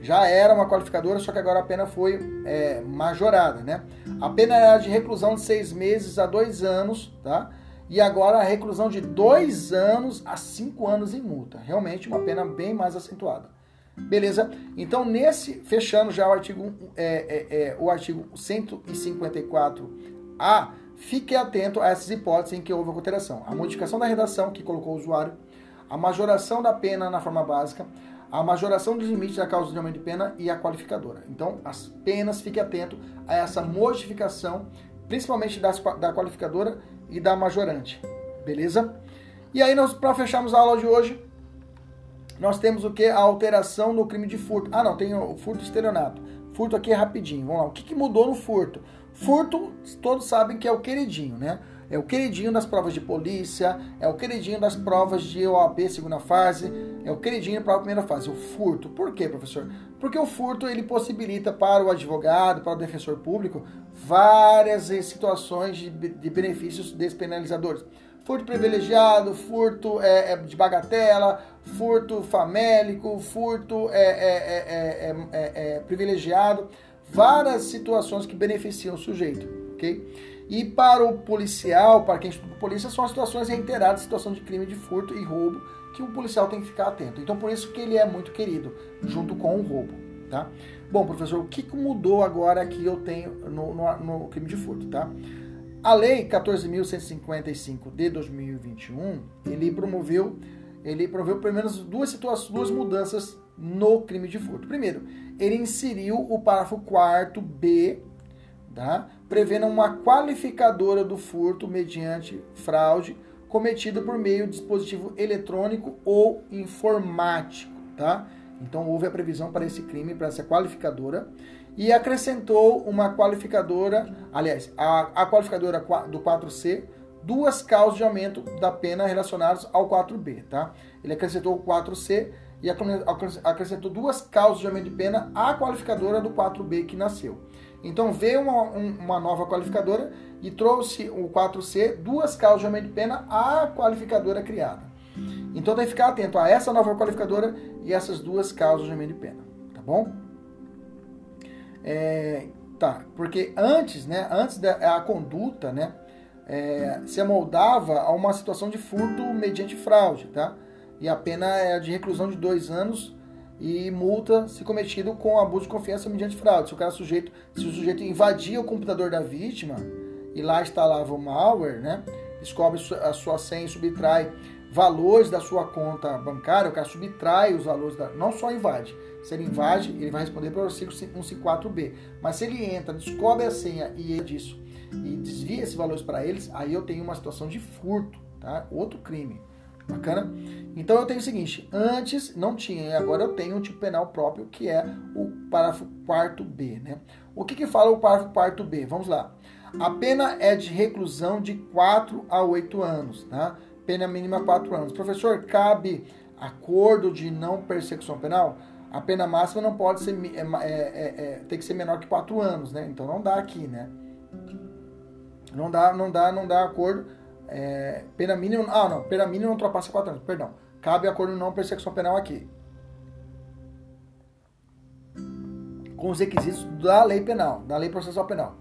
Já era uma qualificadora, só que agora a pena foi é, majorada, né? A pena era de reclusão de seis meses a dois anos, tá? E agora a reclusão de dois anos a cinco anos em multa. Realmente uma pena bem mais acentuada. Beleza? Então, nesse, fechando já o artigo, é, é, é o artigo 154A, Fique atento a essas hipóteses em que houve alteração. A modificação da redação que colocou o usuário, a majoração da pena na forma básica, a majoração dos limites da causa de aumento de pena e a qualificadora. Então, as penas, fique atento a essa modificação, principalmente das, da qualificadora e da majorante. Beleza? E aí, para fecharmos a aula de hoje, nós temos o que? A alteração no crime de furto. Ah, não, tem o furto estelionato. Furto aqui é rapidinho. Vamos lá. O que, que mudou no furto? Furto, todos sabem que é o queridinho, né? É o queridinho das provas de polícia, é o queridinho das provas de OAB segunda fase, é o queridinho para a primeira fase, o furto. Por quê, professor? Porque o furto ele possibilita para o advogado, para o defensor público, várias situações de, de benefícios despenalizadores. Furto privilegiado, furto é, é de bagatela, furto famélico, furto é, privilegiado, várias situações que beneficiam o sujeito, ok? E para o policial, para quem estuda polícia, são as situações reiteradas, situação de crime de furto e roubo, que o policial tem que ficar atento. Então, por isso que ele é muito querido, junto com o roubo, tá? Bom, professor, o que mudou agora que eu tenho no, no, no crime de furto, tá? A lei 14.155 de 2021, ele promoveu, ele promoveu pelo menos duas situações, duas mudanças no crime de furto. Primeiro, ele inseriu o parágrafo 4 B tá? prevendo uma qualificadora do furto mediante fraude cometido por meio de dispositivo eletrônico ou informático. Tá? Então houve a previsão para esse crime, para essa qualificadora, e acrescentou uma qualificadora, aliás, a, a qualificadora do 4C, duas causas de aumento da pena relacionadas ao 4B. Tá? Ele acrescentou o 4C e acrescentou duas causas de aumento de pena à qualificadora do 4B que nasceu. Então veio uma, uma nova qualificadora e trouxe o 4C, duas causas de aumento de pena à qualificadora criada. Então tem que ficar atento a essa nova qualificadora e essas duas causas de aumento de pena, tá bom? É, tá, porque antes, né, antes da a conduta, né, é, se amoldava a uma situação de furto mediante fraude, tá? E a pena é de reclusão de dois anos e multa se cometido com abuso de confiança mediante fraude. Se o cara sujeito, se o sujeito invadia o computador da vítima e lá instalava o malware, né? Descobre a sua senha e subtrai valores da sua conta bancária, o cara subtrai os valores da, não só invade. Se ele invade, ele vai responder para o artigo 154B. Mas se ele entra, descobre a senha e ele disso e desvia esses valores para eles, aí eu tenho uma situação de furto, tá? Outro crime. Bacana? Então eu tenho o seguinte, antes não tinha, e agora eu tenho um tipo penal próprio que é o parágrafo 4 B, né? O que que fala o parágrafo 4 B? Vamos lá. A pena é de reclusão de 4 a 8 anos, tá? Pena mínima 4 anos. Professor, cabe acordo de não persecução penal? A pena máxima não pode ser, é, é, é, é, tem que ser menor que 4 anos, né? Então não dá aqui, né? Não dá, não dá, não dá acordo é, pena mínima. Ah, não. Pena mínima não ultrapassa 4 anos. Perdão. Cabe acordo não persecução penal aqui. Com os requisitos da lei penal, da lei processual penal.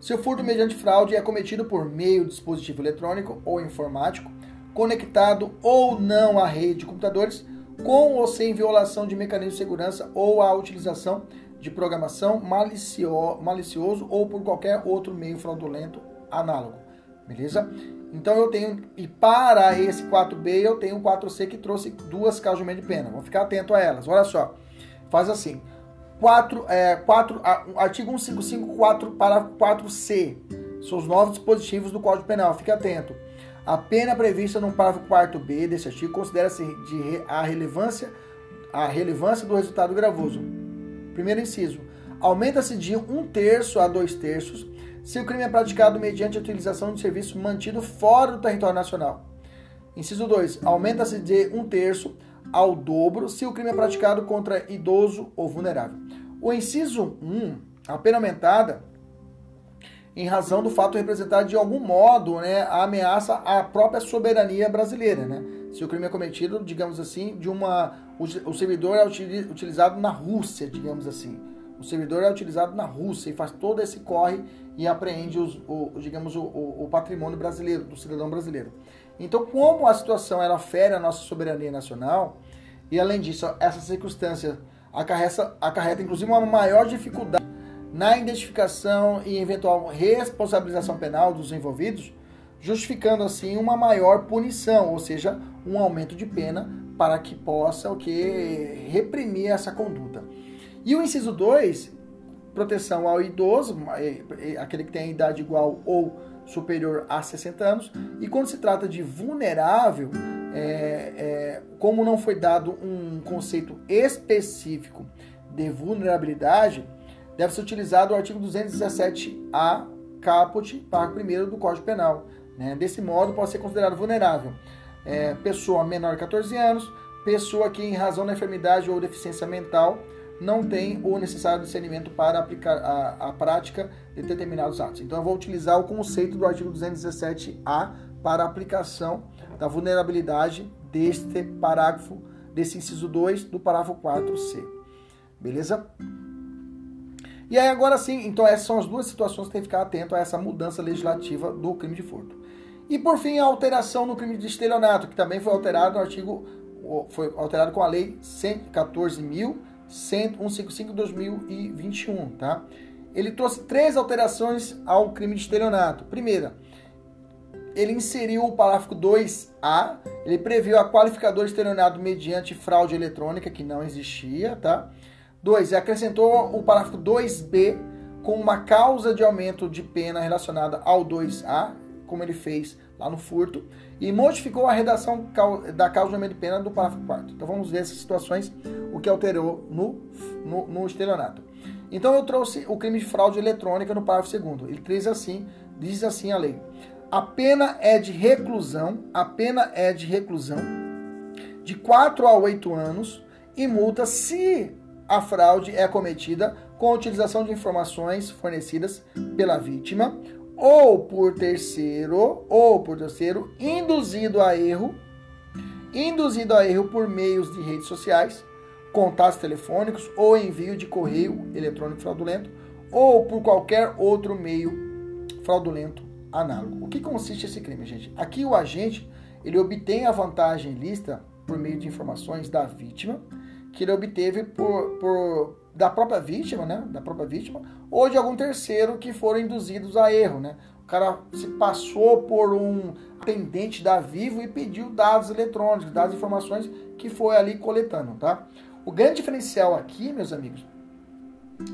Se o furto mediante fraude é cometido por meio de dispositivo eletrônico ou informático, conectado ou não à rede de computadores, com ou sem violação de mecanismo de segurança ou a utilização de programação malicio, malicioso ou por qualquer outro meio fraudulento análogo. Beleza? Então eu tenho, e para esse 4B eu tenho um 4C que trouxe duas causas de pena. Vamos ficar atento a elas. Olha só. Faz assim. 4, é, 4, artigo 1554 para 4C. São os novos dispositivos do Código Penal. Fique atento. A pena prevista no parágrafo 4B desse artigo considera-se de a relevância, a relevância do resultado gravoso. Primeiro inciso. Aumenta-se de um terço a dois terços se o crime é praticado mediante a utilização de serviço mantido fora do território nacional. Inciso 2. Aumenta-se de um terço ao dobro se o crime é praticado contra idoso ou vulnerável. O inciso 1, a pena aumentada em razão do fato de representar de algum modo né, a ameaça à própria soberania brasileira. Né? Se o crime é cometido, digamos assim, de uma. O servidor é utilizado na Rússia, digamos assim. O servidor é utilizado na Rússia e faz todo esse corre e apreende os, o, digamos, o, o, patrimônio brasileiro, do cidadão brasileiro. Então, como a situação ela fere a nossa soberania nacional, e além disso, essa circunstância acarreta, acarreta inclusive uma maior dificuldade na identificação e eventual responsabilização penal dos envolvidos, justificando assim uma maior punição, ou seja, um aumento de pena para que possa o que reprimir essa conduta. E o inciso 2 proteção ao idoso, aquele que tem a idade igual ou superior a 60 anos, e quando se trata de vulnerável, é, é, como não foi dado um conceito específico de vulnerabilidade, deve ser utilizado o artigo 217A caput, parágrafo 1 do Código Penal. Né? Desse modo, pode ser considerado vulnerável é, pessoa menor de 14 anos, pessoa que, em razão da enfermidade ou deficiência mental, não tem o necessário discernimento para aplicar a, a prática de determinados atos. Então, eu vou utilizar o conceito do artigo 217A para aplicação da vulnerabilidade deste parágrafo, desse inciso 2 do parágrafo 4C. Beleza? E aí, agora sim, então essas são as duas situações que tem que ficar atento a essa mudança legislativa do crime de furto. E por fim, a alteração no crime de estelionato, que também foi alterado no artigo foi alterado com a lei 114.155/2021, tá? Ele trouxe três alterações ao crime de estelionato. Primeira, ele inseriu o parágrafo 2A, ele previu a qualificador estelionato mediante fraude eletrônica, que não existia, tá? 2. Acrescentou o parágrafo 2B com uma causa de aumento de pena relacionada ao 2A, como ele fez lá no furto, e modificou a redação da causa de de pena do parágrafo 4. Então vamos ver essas situações, o que alterou no, no, no estelionato. Então eu trouxe o crime de fraude eletrônica no parágrafo 2 Ele diz assim, diz assim a lei. A pena é de reclusão, a pena é de reclusão de 4 a 8 anos e multa se a fraude é cometida com a utilização de informações fornecidas pela vítima ou por terceiro, ou por terceiro, induzido a erro, induzido a erro por meios de redes sociais, contatos telefônicos ou envio de correio eletrônico fraudulento, ou por qualquer outro meio fraudulento análogo. O que consiste esse crime, gente? Aqui o agente ele obtém a vantagem lista por meio de informações da vítima que ele obteve por, por da própria vítima, né? Da própria vítima, ou de algum terceiro que foram induzidos a erro, né? O cara se passou por um atendente da Vivo e pediu dados eletrônicos, dados informações que foi ali coletando, tá? O grande diferencial aqui, meus amigos,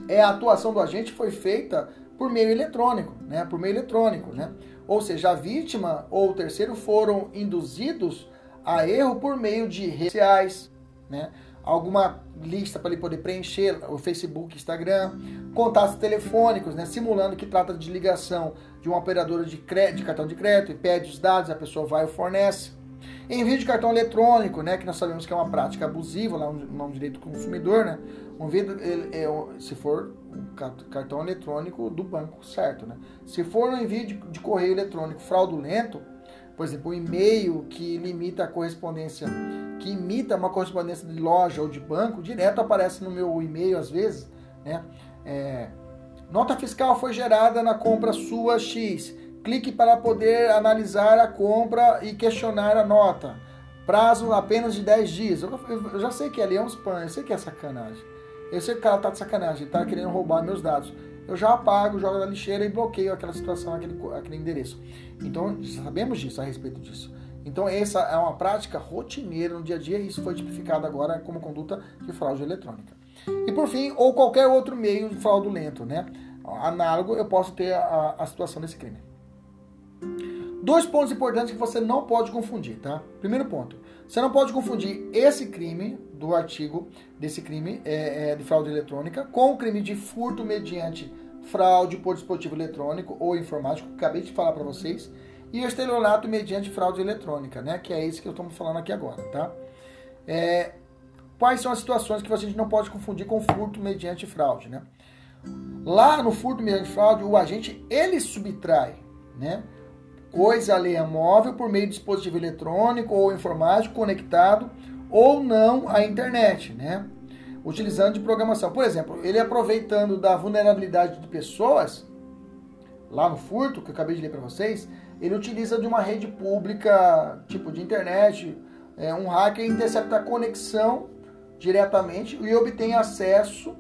é a atuação do agente foi feita por meio eletrônico, né? Por meio eletrônico, né? Ou seja, a vítima ou o terceiro foram induzidos a erro por meio de redes sociais, né? Alguma lista para ele poder preencher, o Facebook, Instagram, contatos telefônicos, né, simulando que trata de ligação de uma operadora de, crédito, de cartão de crédito e pede os dados, a pessoa vai e fornece. Envio de cartão eletrônico, né, que nós sabemos que é uma prática abusiva lá no direito do consumidor, né? Um envio, é, se for cartão eletrônico do banco, certo, né? Se for um envio de, de correio eletrônico fraudulento, por exemplo, um e-mail que limita a correspondência, que imita uma correspondência de loja ou de banco, direto aparece no meu e-mail às vezes, né? É, nota fiscal foi gerada na compra sua X. Clique para poder analisar a compra e questionar a nota. Prazo apenas de 10 dias. Eu, eu já sei que ali é um spam, eu sei que é sacanagem. Eu sei que o cara tá de sacanagem, tá querendo roubar meus dados eu já apago, jogo na lixeira e bloqueio aquela situação, aquele, aquele endereço. Então, sabemos disso, a respeito disso. Então, essa é uma prática rotineira no dia a dia e isso foi tipificado agora como conduta de fraude eletrônica. E por fim, ou qualquer outro meio fraudulento, né? Análogo, eu posso ter a, a situação desse crime. Dois pontos importantes que você não pode confundir, tá? Primeiro ponto, você não pode confundir esse crime do artigo desse crime é, é, de fraude eletrônica com o crime de furto mediante fraude por dispositivo eletrônico ou informático, que acabei de falar para vocês, e estelionato mediante fraude eletrônica, né? Que é esse que eu estou falando aqui agora, tá? É, quais são as situações que a gente não pode confundir com furto mediante fraude, né? Lá no furto mediante fraude, o agente ele subtrai, né? Coisa alheia móvel por meio de dispositivo eletrônico ou informático conectado ou não à internet, né? Utilizando de programação. Por exemplo, ele aproveitando da vulnerabilidade de pessoas, lá no furto, que eu acabei de ler para vocês, ele utiliza de uma rede pública, tipo de internet, é, um hacker intercepta a conexão diretamente e obtém acesso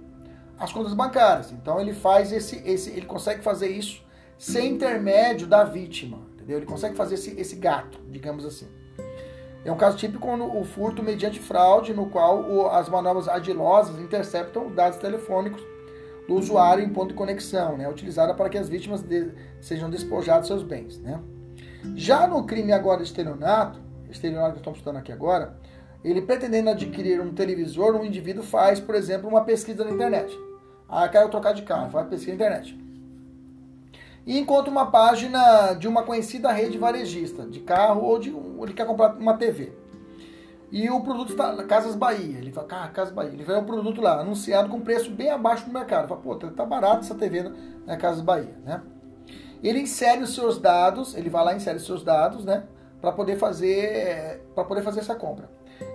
às contas bancárias. Então ele faz esse, esse ele consegue fazer isso sem intermédio da vítima, entendeu? Ele consegue fazer esse, esse gato, digamos assim. É um caso típico quando o furto mediante fraude, no qual o, as manobras adilosas interceptam dados telefônicos do usuário em ponto de conexão, né, utilizada para que as vítimas de, sejam despojadas de seus bens. Né. Já no crime agora de estelionato, estelionato que estamos estudando aqui agora, ele pretendendo adquirir um televisor, um indivíduo faz, por exemplo, uma pesquisa na internet. Ah, quero trocar de carro, faz pesquisa na internet. E encontra uma página de uma conhecida rede varejista de carro ou de ele quer comprar uma TV. E o produto está Casas Bahia. Ele fala, ah, Casas Bahia. Ele vê o produto lá, anunciado com preço bem abaixo do mercado. Ele fala, pô, tá barato essa TV na, na Casas Bahia, né? Ele insere os seus dados, ele vai lá e insere os seus dados, né? Para poder fazer para poder fazer essa compra.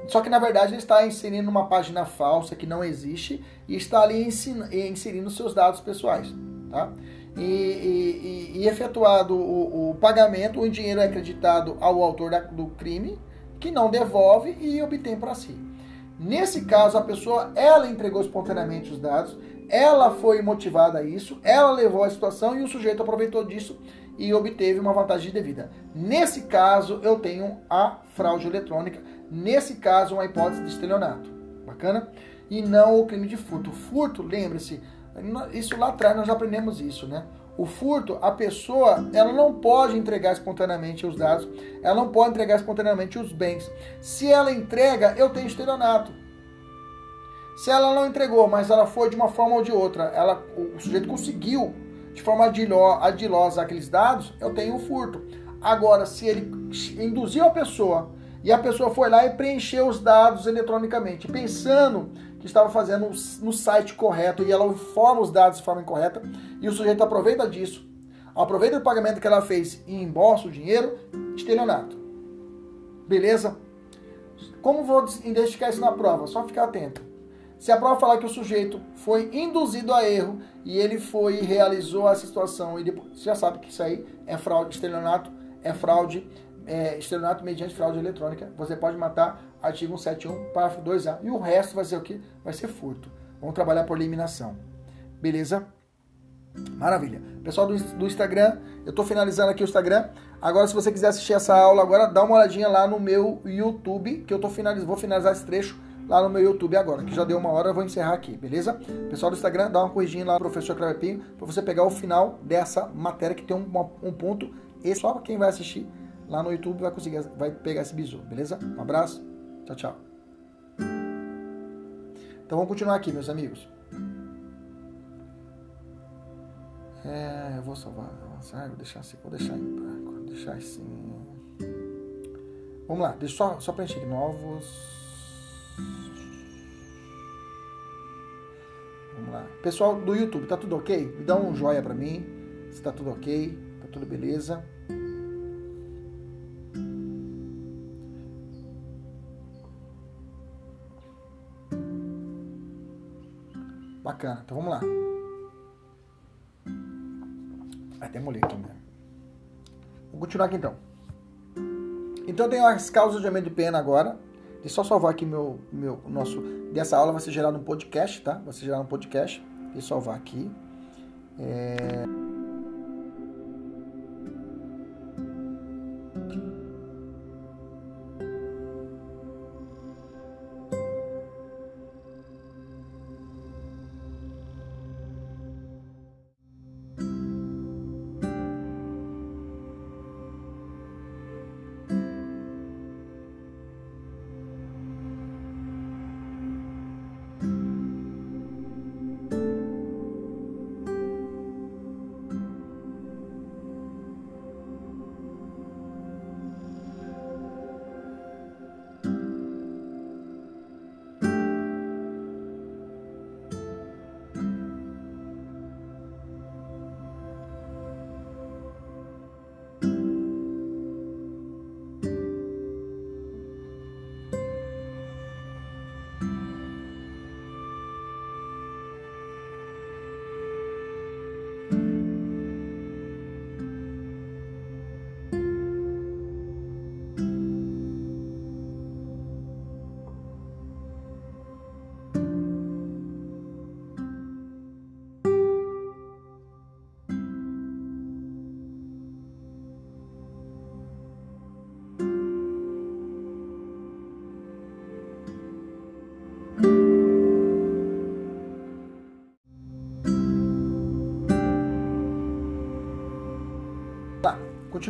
Só que na verdade ele está inserindo uma página falsa que não existe e está ali inserindo seus dados pessoais, tá? E, e, e, efetuado o, o, pagamento, o dinheiro é acreditado ao autor da, do crime, que não devolve e obtém para si. Nesse caso, a pessoa, ela entregou espontaneamente os dados, ela foi motivada a isso, ela levou a situação e o sujeito aproveitou disso e obteve uma vantagem devida. Nesse caso, eu tenho a fraude eletrônica, nesse caso, uma hipótese de estelionato. Bacana? E não o crime de furto. Furto, lembre-se, isso lá atrás nós aprendemos isso, né? O furto, a pessoa, ela não pode entregar espontaneamente os dados, ela não pode entregar espontaneamente os bens. Se ela entrega, eu tenho estelionato. Se ela não entregou, mas ela foi de uma forma ou de outra, ela, o sujeito conseguiu de forma adilosa aqueles dados, eu tenho o furto. Agora, se ele induziu a pessoa e a pessoa foi lá e preencheu os dados eletronicamente, pensando que estava fazendo no site correto e ela informa os dados de forma incorreta e o sujeito aproveita disso, aproveita o pagamento que ela fez e embolsa o dinheiro, estelionato. Beleza? Como vou identificar isso na prova? Só ficar atento. Se a prova falar que o sujeito foi induzido a erro e ele foi e realizou essa situação e depois, você já sabe que isso aí é fraude, estelionato é fraude, é, estelionato mediante fraude eletrônica. Você pode matar artigo 171, parágrafo 2A. E o resto vai ser o que? Vai ser furto. Vamos trabalhar por eliminação. Beleza? Maravilha. Pessoal do, do Instagram, eu estou finalizando aqui o Instagram. Agora, se você quiser assistir essa aula agora, dá uma olhadinha lá no meu YouTube, que eu tô finaliz... vou finalizar esse trecho lá no meu YouTube agora, que já deu uma hora, eu vou encerrar aqui, beleza? Pessoal do Instagram, dá uma corridinha lá professor Cleverpinho, para você pegar o final dessa matéria que tem um, um ponto, e só quem vai assistir lá no YouTube vai conseguir, vai pegar esse bizu, beleza? Um abraço. Tchau, tchau. Então vamos continuar aqui, meus amigos. É, eu vou salvar. Vou deixar assim, vou deixar em branco. Deixar assim. Vamos lá, deixa só, só preencher aqui. Novos. Vamos lá. Pessoal do YouTube, tá tudo ok? Me dá um joia pra mim. Se tá tudo ok, tá tudo beleza. Bacana, então vamos lá. Até molhei aqui mesmo. Vou continuar aqui então. Então tem as causas de aumento de pena agora. Deixa eu só salvar aqui meu, meu nosso. Dessa aula vai ser gerado um podcast, tá? Vai ser gerado um podcast. Eu salvar aqui. É...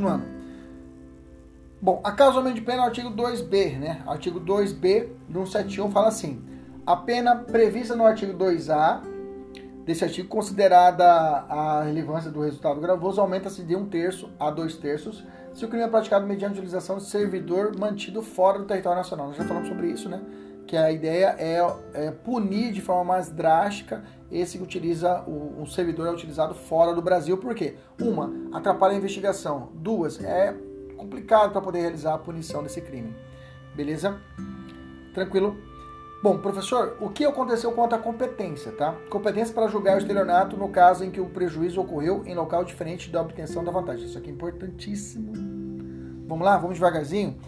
Continuando. Bom, a causalmente de pena é o artigo 2B, né? Artigo 2B do 171 fala assim: a pena prevista no artigo 2A desse artigo, considerada a relevância do resultado gravoso, aumenta-se de um terço a dois terços se o crime é praticado mediante utilização de servidor mantido fora do território nacional. Nós já falamos sobre isso, né? Que a ideia é, é punir de forma mais drástica esse que utiliza, o, servidor é utilizado fora do Brasil. Por quê? Uma, atrapalha a investigação. Duas, é complicado para poder realizar a punição desse crime. Beleza? Tranquilo? Bom, professor, o que aconteceu quanto à competência, tá? Competência para julgar o estelionato no caso em que o prejuízo ocorreu em local diferente da obtenção da vantagem. Isso aqui é importantíssimo. Vamos lá, vamos devagarzinho.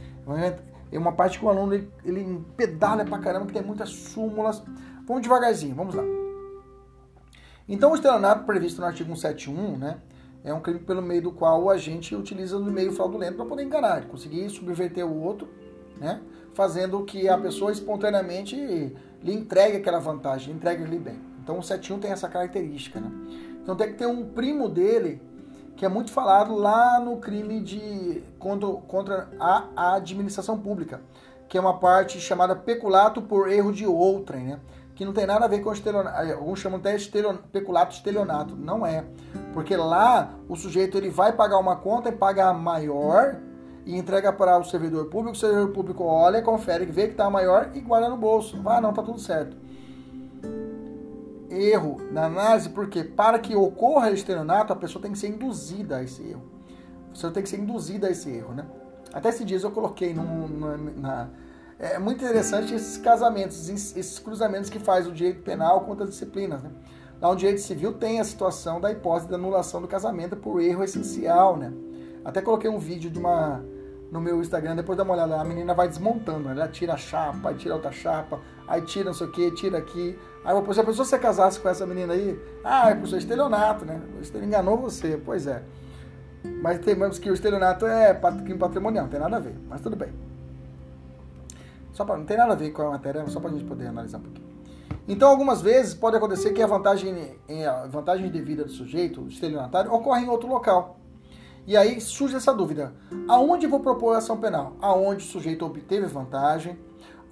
É uma parte que o aluno ele, ele pedala pra caramba, que tem muitas súmulas. Vamos devagarzinho, vamos lá. Então, o estelionato previsto no artigo 171, né? É um crime pelo meio do qual o agente utiliza o meio fraudulento para poder enganar, conseguir subverter o outro, né? fazendo que a pessoa espontaneamente lhe entregue aquela vantagem, lhe entregue lhe bem. Então o 71 tem essa característica. Né? Então tem que ter um primo dele que é muito falado lá no crime de contra, contra a, a administração pública, que é uma parte chamada peculato por erro de outrem, né? que não tem nada a ver com estelionato. Alguns chamam até estelionato, peculato estelionato. Não é. Porque lá o sujeito ele vai pagar uma conta e paga a maior e entrega para o servidor público, o servidor público olha, confere, vê que está maior e guarda no bolso. Ah, não, tá tudo certo. Erro na análise, porque para que ocorra estelionato, a pessoa tem que ser induzida a esse erro. A pessoa tem que ser induzida a esse erro, né? Até esses dias eu coloquei no, na... É muito interessante esses casamentos, esses cruzamentos que faz o direito penal com outras disciplinas, né? Lá no direito civil tem a situação da hipótese da anulação do casamento por erro essencial, né? Até coloquei um vídeo de uma no meu Instagram, depois dá uma olhada, a menina vai desmontando, ela tira a chapa, tira outra chapa, aí tira não sei o que, tira aqui. Aí depois, se a pessoa você casasse com essa menina aí, ah, é seu estelionato, né? Ele enganou você, pois é. Mas temos que o estelionato é patrimonial, não tem nada a ver, mas tudo bem. Só pra, não tem nada a ver com a matéria, só para a gente poder analisar um pouquinho. Então, algumas vezes pode acontecer que a vantagem, a vantagem devida do sujeito, o estelionatário, ocorre em outro local. E aí surge essa dúvida: aonde vou propor a ação penal? Aonde o sujeito obteve vantagem,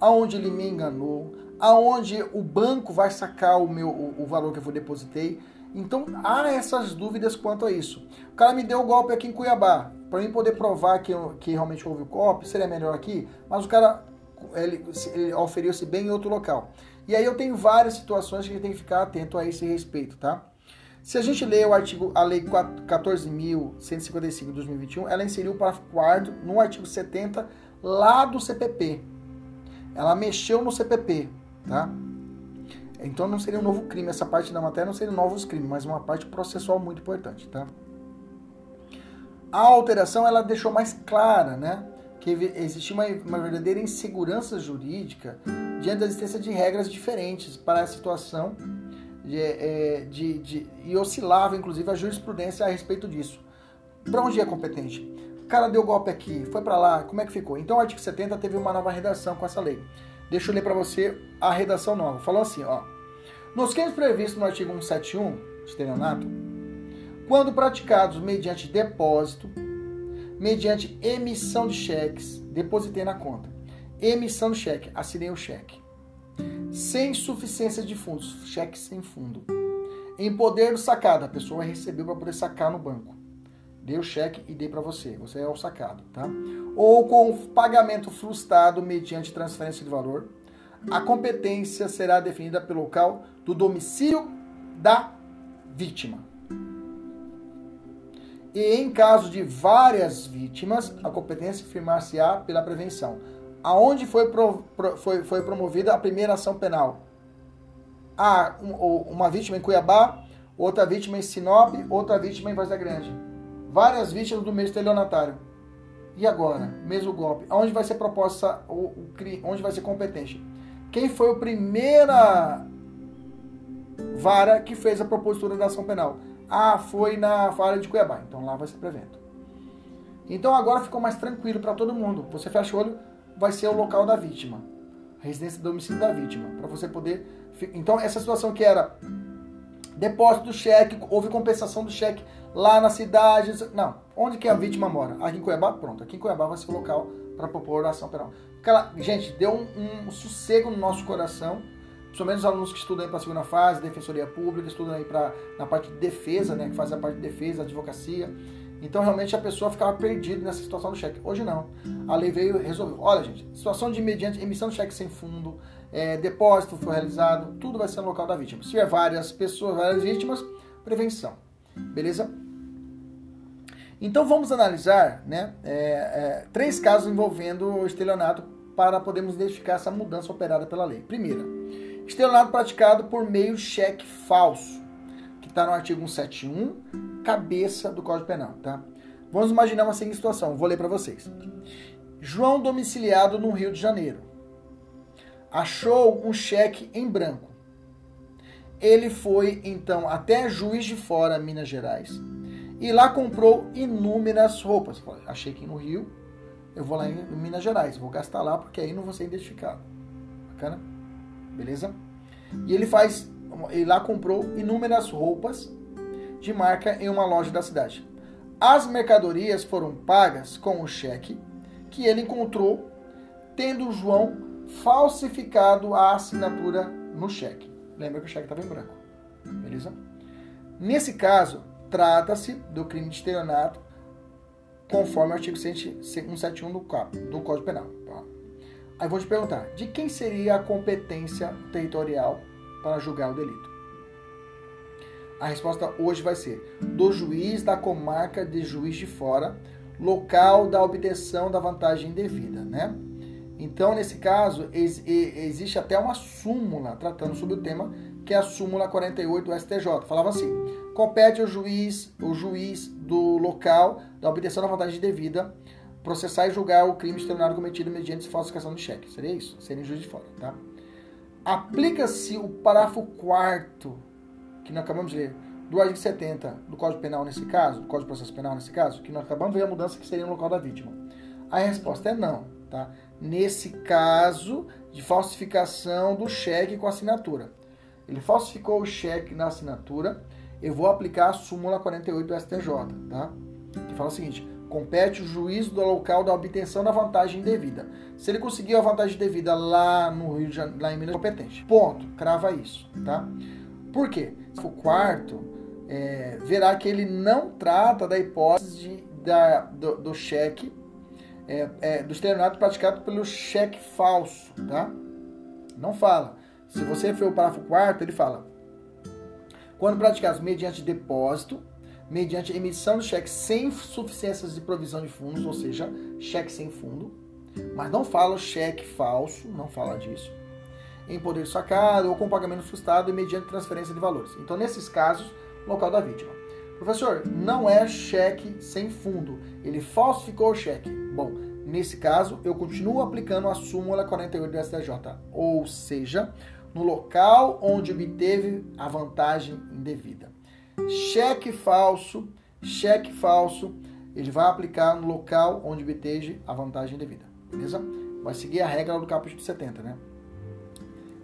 aonde ele me enganou, aonde o banco vai sacar o meu o, valor que eu depositei. Então há essas dúvidas quanto a isso. O cara me deu o golpe aqui em Cuiabá. Para mim poder provar que, que realmente houve o golpe, seria melhor aqui, mas o cara ele, ele oferiu-se bem em outro local. E aí eu tenho várias situações que tem que ficar atento a esse respeito, tá? Se a gente lê o artigo, a lei 14.155 de 2021, ela inseriu o parágrafo 4 no artigo 70 lá do CPP. Ela mexeu no CPP, tá? Então não seria um novo crime, essa parte da matéria não seria novos crimes, mas uma parte processual muito importante, tá? A alteração ela deixou mais clara, né? Que existia uma, uma verdadeira insegurança jurídica diante da existência de regras diferentes para a situação de, é, de, de, e oscilava, inclusive, a jurisprudência a respeito disso. Para onde é competente? O cara deu golpe aqui, foi para lá, como é que ficou? Então o artigo 70 teve uma nova redação com essa lei. Deixa eu ler para você a redação nova. Falou assim, ó. Nos crimes previstos no artigo 171, estelionato, quando praticados mediante depósito, mediante emissão de cheques, depositei na conta. Emissão de cheque, assinei o cheque sem suficiência de fundos, cheque sem fundo. Em poder do sacado, a pessoa recebeu para poder sacar no banco. Dei o cheque e dei para você, você é o sacado, tá? Ou com pagamento frustrado mediante transferência de valor, a competência será definida pelo local do domicílio da vítima. E em caso de várias vítimas, a competência firmar-se-á pela prevenção aonde foi, pro, pro, foi, foi promovida a primeira ação penal? Ah, um, uma vítima em Cuiabá, outra vítima em Sinop, outra vítima em Varza Grande. Várias vítimas do mesmo estelionatário. E agora? Mesmo golpe. Aonde vai ser proposta o, o onde vai ser competente? Quem foi a primeira vara que fez a propositura da ação penal? Ah, foi na vara de Cuiabá. Então lá vai ser prevento. Então agora ficou mais tranquilo para todo mundo. Você fecha o olho, vai ser o local da vítima, a residência do domicílio da vítima, para você poder. Então essa situação que era Depósito do cheque, houve compensação do cheque lá na cidade. Não, onde que a vítima mora? Aqui em Cuiabá? Pronto, aqui em Cuiabá vai ser o local para propor ação penal. Aquela, gente, deu um, um, sossego no nosso coração, principalmente os alunos que estudam para a segunda fase, defensoria pública, estudam aí para na parte de defesa, né, que faz a parte de defesa, advocacia. Então, realmente, a pessoa ficava perdida nessa situação do cheque. Hoje não. A lei veio e resolveu. Olha, gente, situação de mediante emissão de cheque sem fundo, é, depósito foi realizado, tudo vai ser no local da vítima. Se tiver várias pessoas, várias vítimas, prevenção. Beleza? Então, vamos analisar né, é, é, três casos envolvendo o estelionato para podermos identificar essa mudança operada pela lei. Primeira, estelionato praticado por meio cheque falso está no artigo 171, cabeça do Código Penal, tá? Vamos imaginar uma seguinte situação, vou ler para vocês. João domiciliado no Rio de Janeiro. Achou um cheque em branco. Ele foi então até Juiz de Fora, Minas Gerais, e lá comprou inúmeras roupas. Achei que no Rio, eu vou lá em Minas Gerais, vou gastar lá porque aí não vou ser identificado. Bacana? Beleza? E ele faz e lá comprou inúmeras roupas de marca em uma loja da cidade. As mercadorias foram pagas com o cheque que ele encontrou, tendo João falsificado a assinatura no cheque. Lembra que o cheque estava em branco. Beleza? Nesse caso, trata-se do crime de estelionato, conforme o artigo 171 do, do Código Penal. Tá? Aí vou te perguntar, de quem seria a competência territorial para julgar o delito? A resposta hoje vai ser do juiz da comarca de Juiz de Fora, local da obtenção da vantagem devida, né? Então, nesse caso, ex existe até uma súmula tratando sobre o tema, que é a súmula 48 do STJ. Falava assim: compete ao juiz, o juiz do local da obtenção da vantagem devida processar e julgar o crime extraordinário cometido mediante falsificação de cheque. Seria isso? Seria juiz de fora, tá? aplica-se o parágrafo 4 que nós acabamos de ler, do artigo 70 do Código Penal nesse caso, do Código de Processo Penal nesse caso, que nós acabamos de ver a mudança que seria no local da vítima. A resposta é não, tá? Nesse caso de falsificação do cheque com assinatura. Ele falsificou o cheque na assinatura, eu vou aplicar a súmula 48 do STJ, tá? Que fala o seguinte: compete o juízo do local da obtenção da vantagem devida. Se ele conseguiu a vantagem devida lá no Rio de Janeiro, lá em Minas, competente. Ponto. Crava isso, tá? Por quê? O quarto é, verá que ele não trata da hipótese de, da, do, do cheque, é, é, do estelionato praticado pelo cheque falso, tá? Não fala. Se você for o parágrafo quarto, ele fala: quando praticados mediante depósito, mediante emissão de cheque sem suficiências de provisão de fundos, ou seja, cheque sem fundo, mas não fala cheque falso, não fala disso, em poder sacado ou com pagamento frustrado e mediante transferência de valores. Então, nesses casos, local da vítima. Professor, não é cheque sem fundo, ele falsificou o cheque. Bom, nesse caso, eu continuo aplicando a súmula 48 do STJ, ou seja, no local onde obteve a vantagem indevida cheque falso, cheque falso, ele vai aplicar no local onde obteja a vantagem devida, beleza? Vai seguir a regra do capítulo 70, né?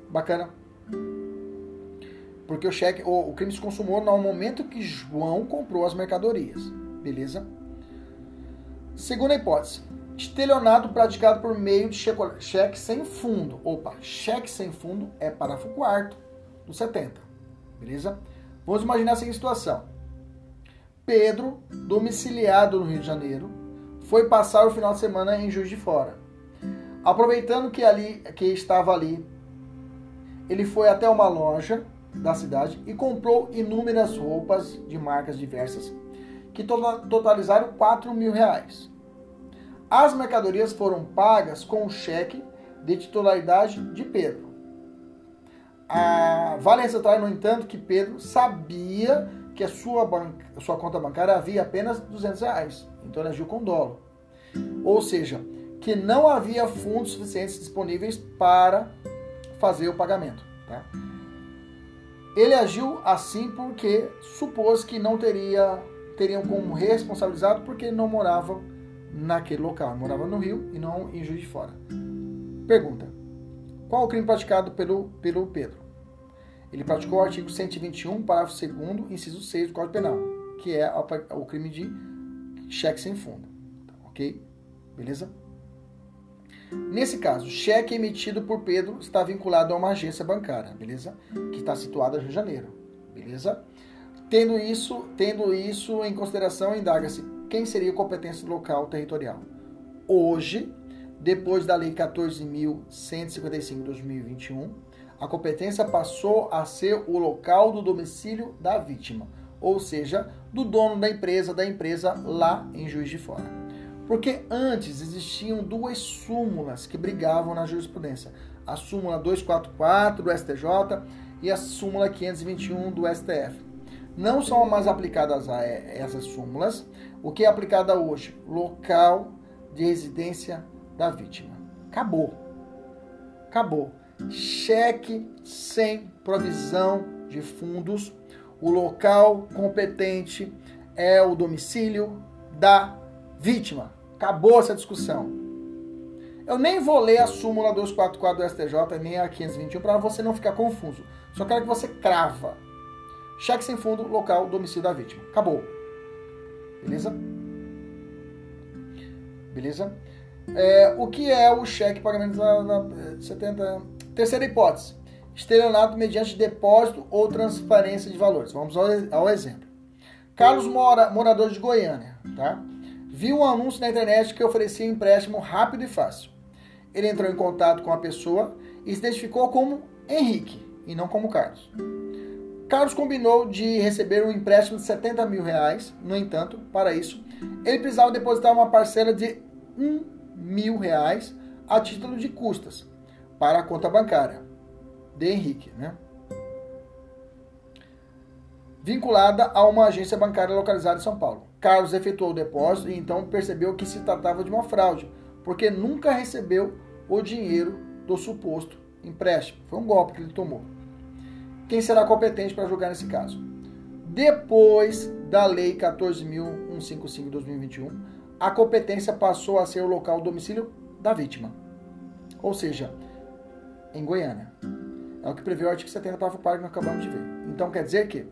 Bacana. Porque o cheque, o, o crime se consumou no momento que João comprou as mercadorias, beleza? Segunda hipótese, estelionato praticado por meio de cheque sem fundo. Opa, cheque sem fundo é parágrafo 4 do 70, beleza? Vamos imaginar a seguinte situação. Pedro, domiciliado no Rio de Janeiro, foi passar o final de semana em Juiz de Fora. Aproveitando que ali que estava ali, ele foi até uma loja da cidade e comprou inúmeras roupas de marcas diversas que totalizaram 4 mil reais. As mercadorias foram pagas com o cheque de titularidade de Pedro. A, vale ressaltar, no entanto, que Pedro sabia que a sua, banca, a sua conta bancária havia apenas 200 reais. Então ele agiu com dolo. Ou seja, que não havia fundos suficientes disponíveis para fazer o pagamento. Tá? Ele agiu assim porque supôs que não teria teriam como responsabilizado porque não morava naquele local, morava no Rio e não em Juiz de Fora. Pergunta: qual o crime praticado pelo, pelo Pedro? Ele praticou o artigo 121, parágrafo 2 inciso 6 do Código Penal, que é o crime de cheque sem fundo. Ok? Beleza? Nesse caso, o cheque emitido por Pedro está vinculado a uma agência bancária, beleza? Que está situada no Rio de Janeiro, beleza? Tendo isso, tendo isso em consideração, indaga-se quem seria a competência local territorial. Hoje, depois da Lei 14.155 de 2021, a competência passou a ser o local do domicílio da vítima, ou seja, do dono da empresa, da empresa lá em Juiz de Fora. Porque antes existiam duas súmulas que brigavam na jurisprudência: a súmula 244 do STJ e a súmula 521 do STF. Não são mais aplicadas a essas súmulas. O que é aplicada hoje? Local de residência da vítima. Acabou. Acabou cheque sem provisão de fundos. O local competente é o domicílio da vítima. Acabou essa discussão. Eu nem vou ler a súmula 244 do STJ nem a 521 para você não ficar confuso. Só quero que você crava. Cheque sem fundo, local, domicílio da vítima. Acabou. Beleza? Beleza? É, o que é o cheque pagamento da, da 70 Terceira hipótese: estelionato mediante depósito ou transferência de valores. Vamos ao, ao exemplo. Carlos Mora, morador de Goiânia, tá? Viu um anúncio na internet que oferecia empréstimo rápido e fácil. Ele entrou em contato com a pessoa e se identificou como Henrique e não como Carlos. Carlos combinou de receber um empréstimo de 70 mil reais. No entanto, para isso, ele precisava depositar uma parcela de 1 mil reais a título de custas, para a conta bancária de Henrique, né? vinculada a uma agência bancária localizada em São Paulo. Carlos efetuou o depósito e então percebeu que se tratava de uma fraude, porque nunca recebeu o dinheiro do suposto empréstimo. Foi um golpe que ele tomou. Quem será competente para julgar nesse caso? Depois da Lei 14.155 de 2021, a competência passou a ser o local domicílio da vítima. Ou seja, em Goiânia. É o que prevê o artigo 70, parágrafo 4 que nós acabamos de ver. Então quer dizer que,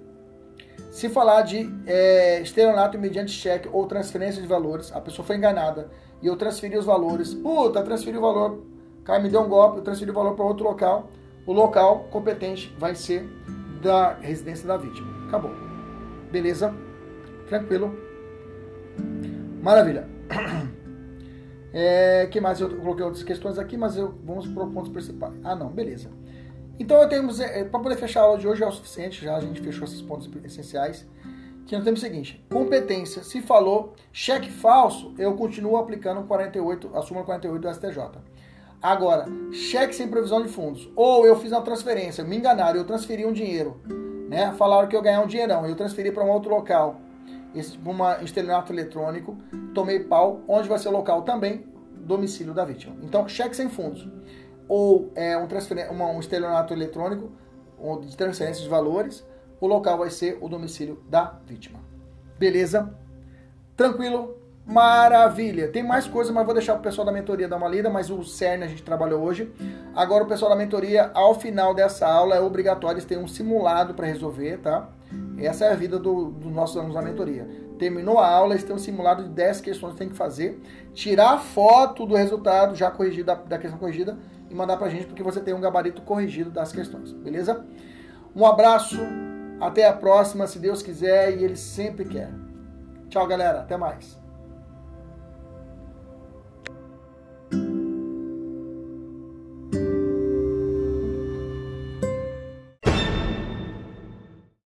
se falar de é, estelionato mediante cheque ou transferência de valores, a pessoa foi enganada e eu transferi os valores, puta, transferi o valor, cara me deu um golpe, eu transferi o valor para outro local, o local competente vai ser da residência da vítima. Acabou. Beleza? Tranquilo? Maravilha. É, que mais? Eu coloquei outras questões aqui, mas eu, vamos para pontos principais. Ah, não, beleza. Então temos, é, para poder fechar a aula de hoje é o suficiente, já a gente fechou esses pontos essenciais. Que nós temos o seguinte: competência. Se falou cheque falso, eu continuo aplicando 48, a súmula 48 do STJ. Agora, cheque sem previsão de fundos. Ou eu fiz uma transferência, me enganaram, eu transferi um dinheiro, né? Falaram que eu ganhar um dinheirão, eu transferi para um outro local esse, uma estelionato eletrônico, tomei pau, onde vai ser o local também, domicílio da vítima. Então, cheque sem fundos. Ou é, um, uma, um estelionato eletrônico, de transferência de valores, o local vai ser o domicílio da vítima. Beleza? Tranquilo? Maravilha! Tem mais coisa, mas vou deixar o pessoal da mentoria dar uma lida, mas o CERN a gente trabalhou hoje. Agora o pessoal da mentoria, ao final dessa aula, é obrigatório terem um simulado para resolver, tá? Essa é a vida dos do nossos alunos da mentoria. Terminou a aula, eles têm um simulado de 10 questões que tem que fazer, tirar foto do resultado já corrigido, da, da questão corrigida, e mandar pra gente, porque você tem um gabarito corrigido das questões, beleza? Um abraço, até a próxima, se Deus quiser, e Ele sempre quer. Tchau, galera, até mais.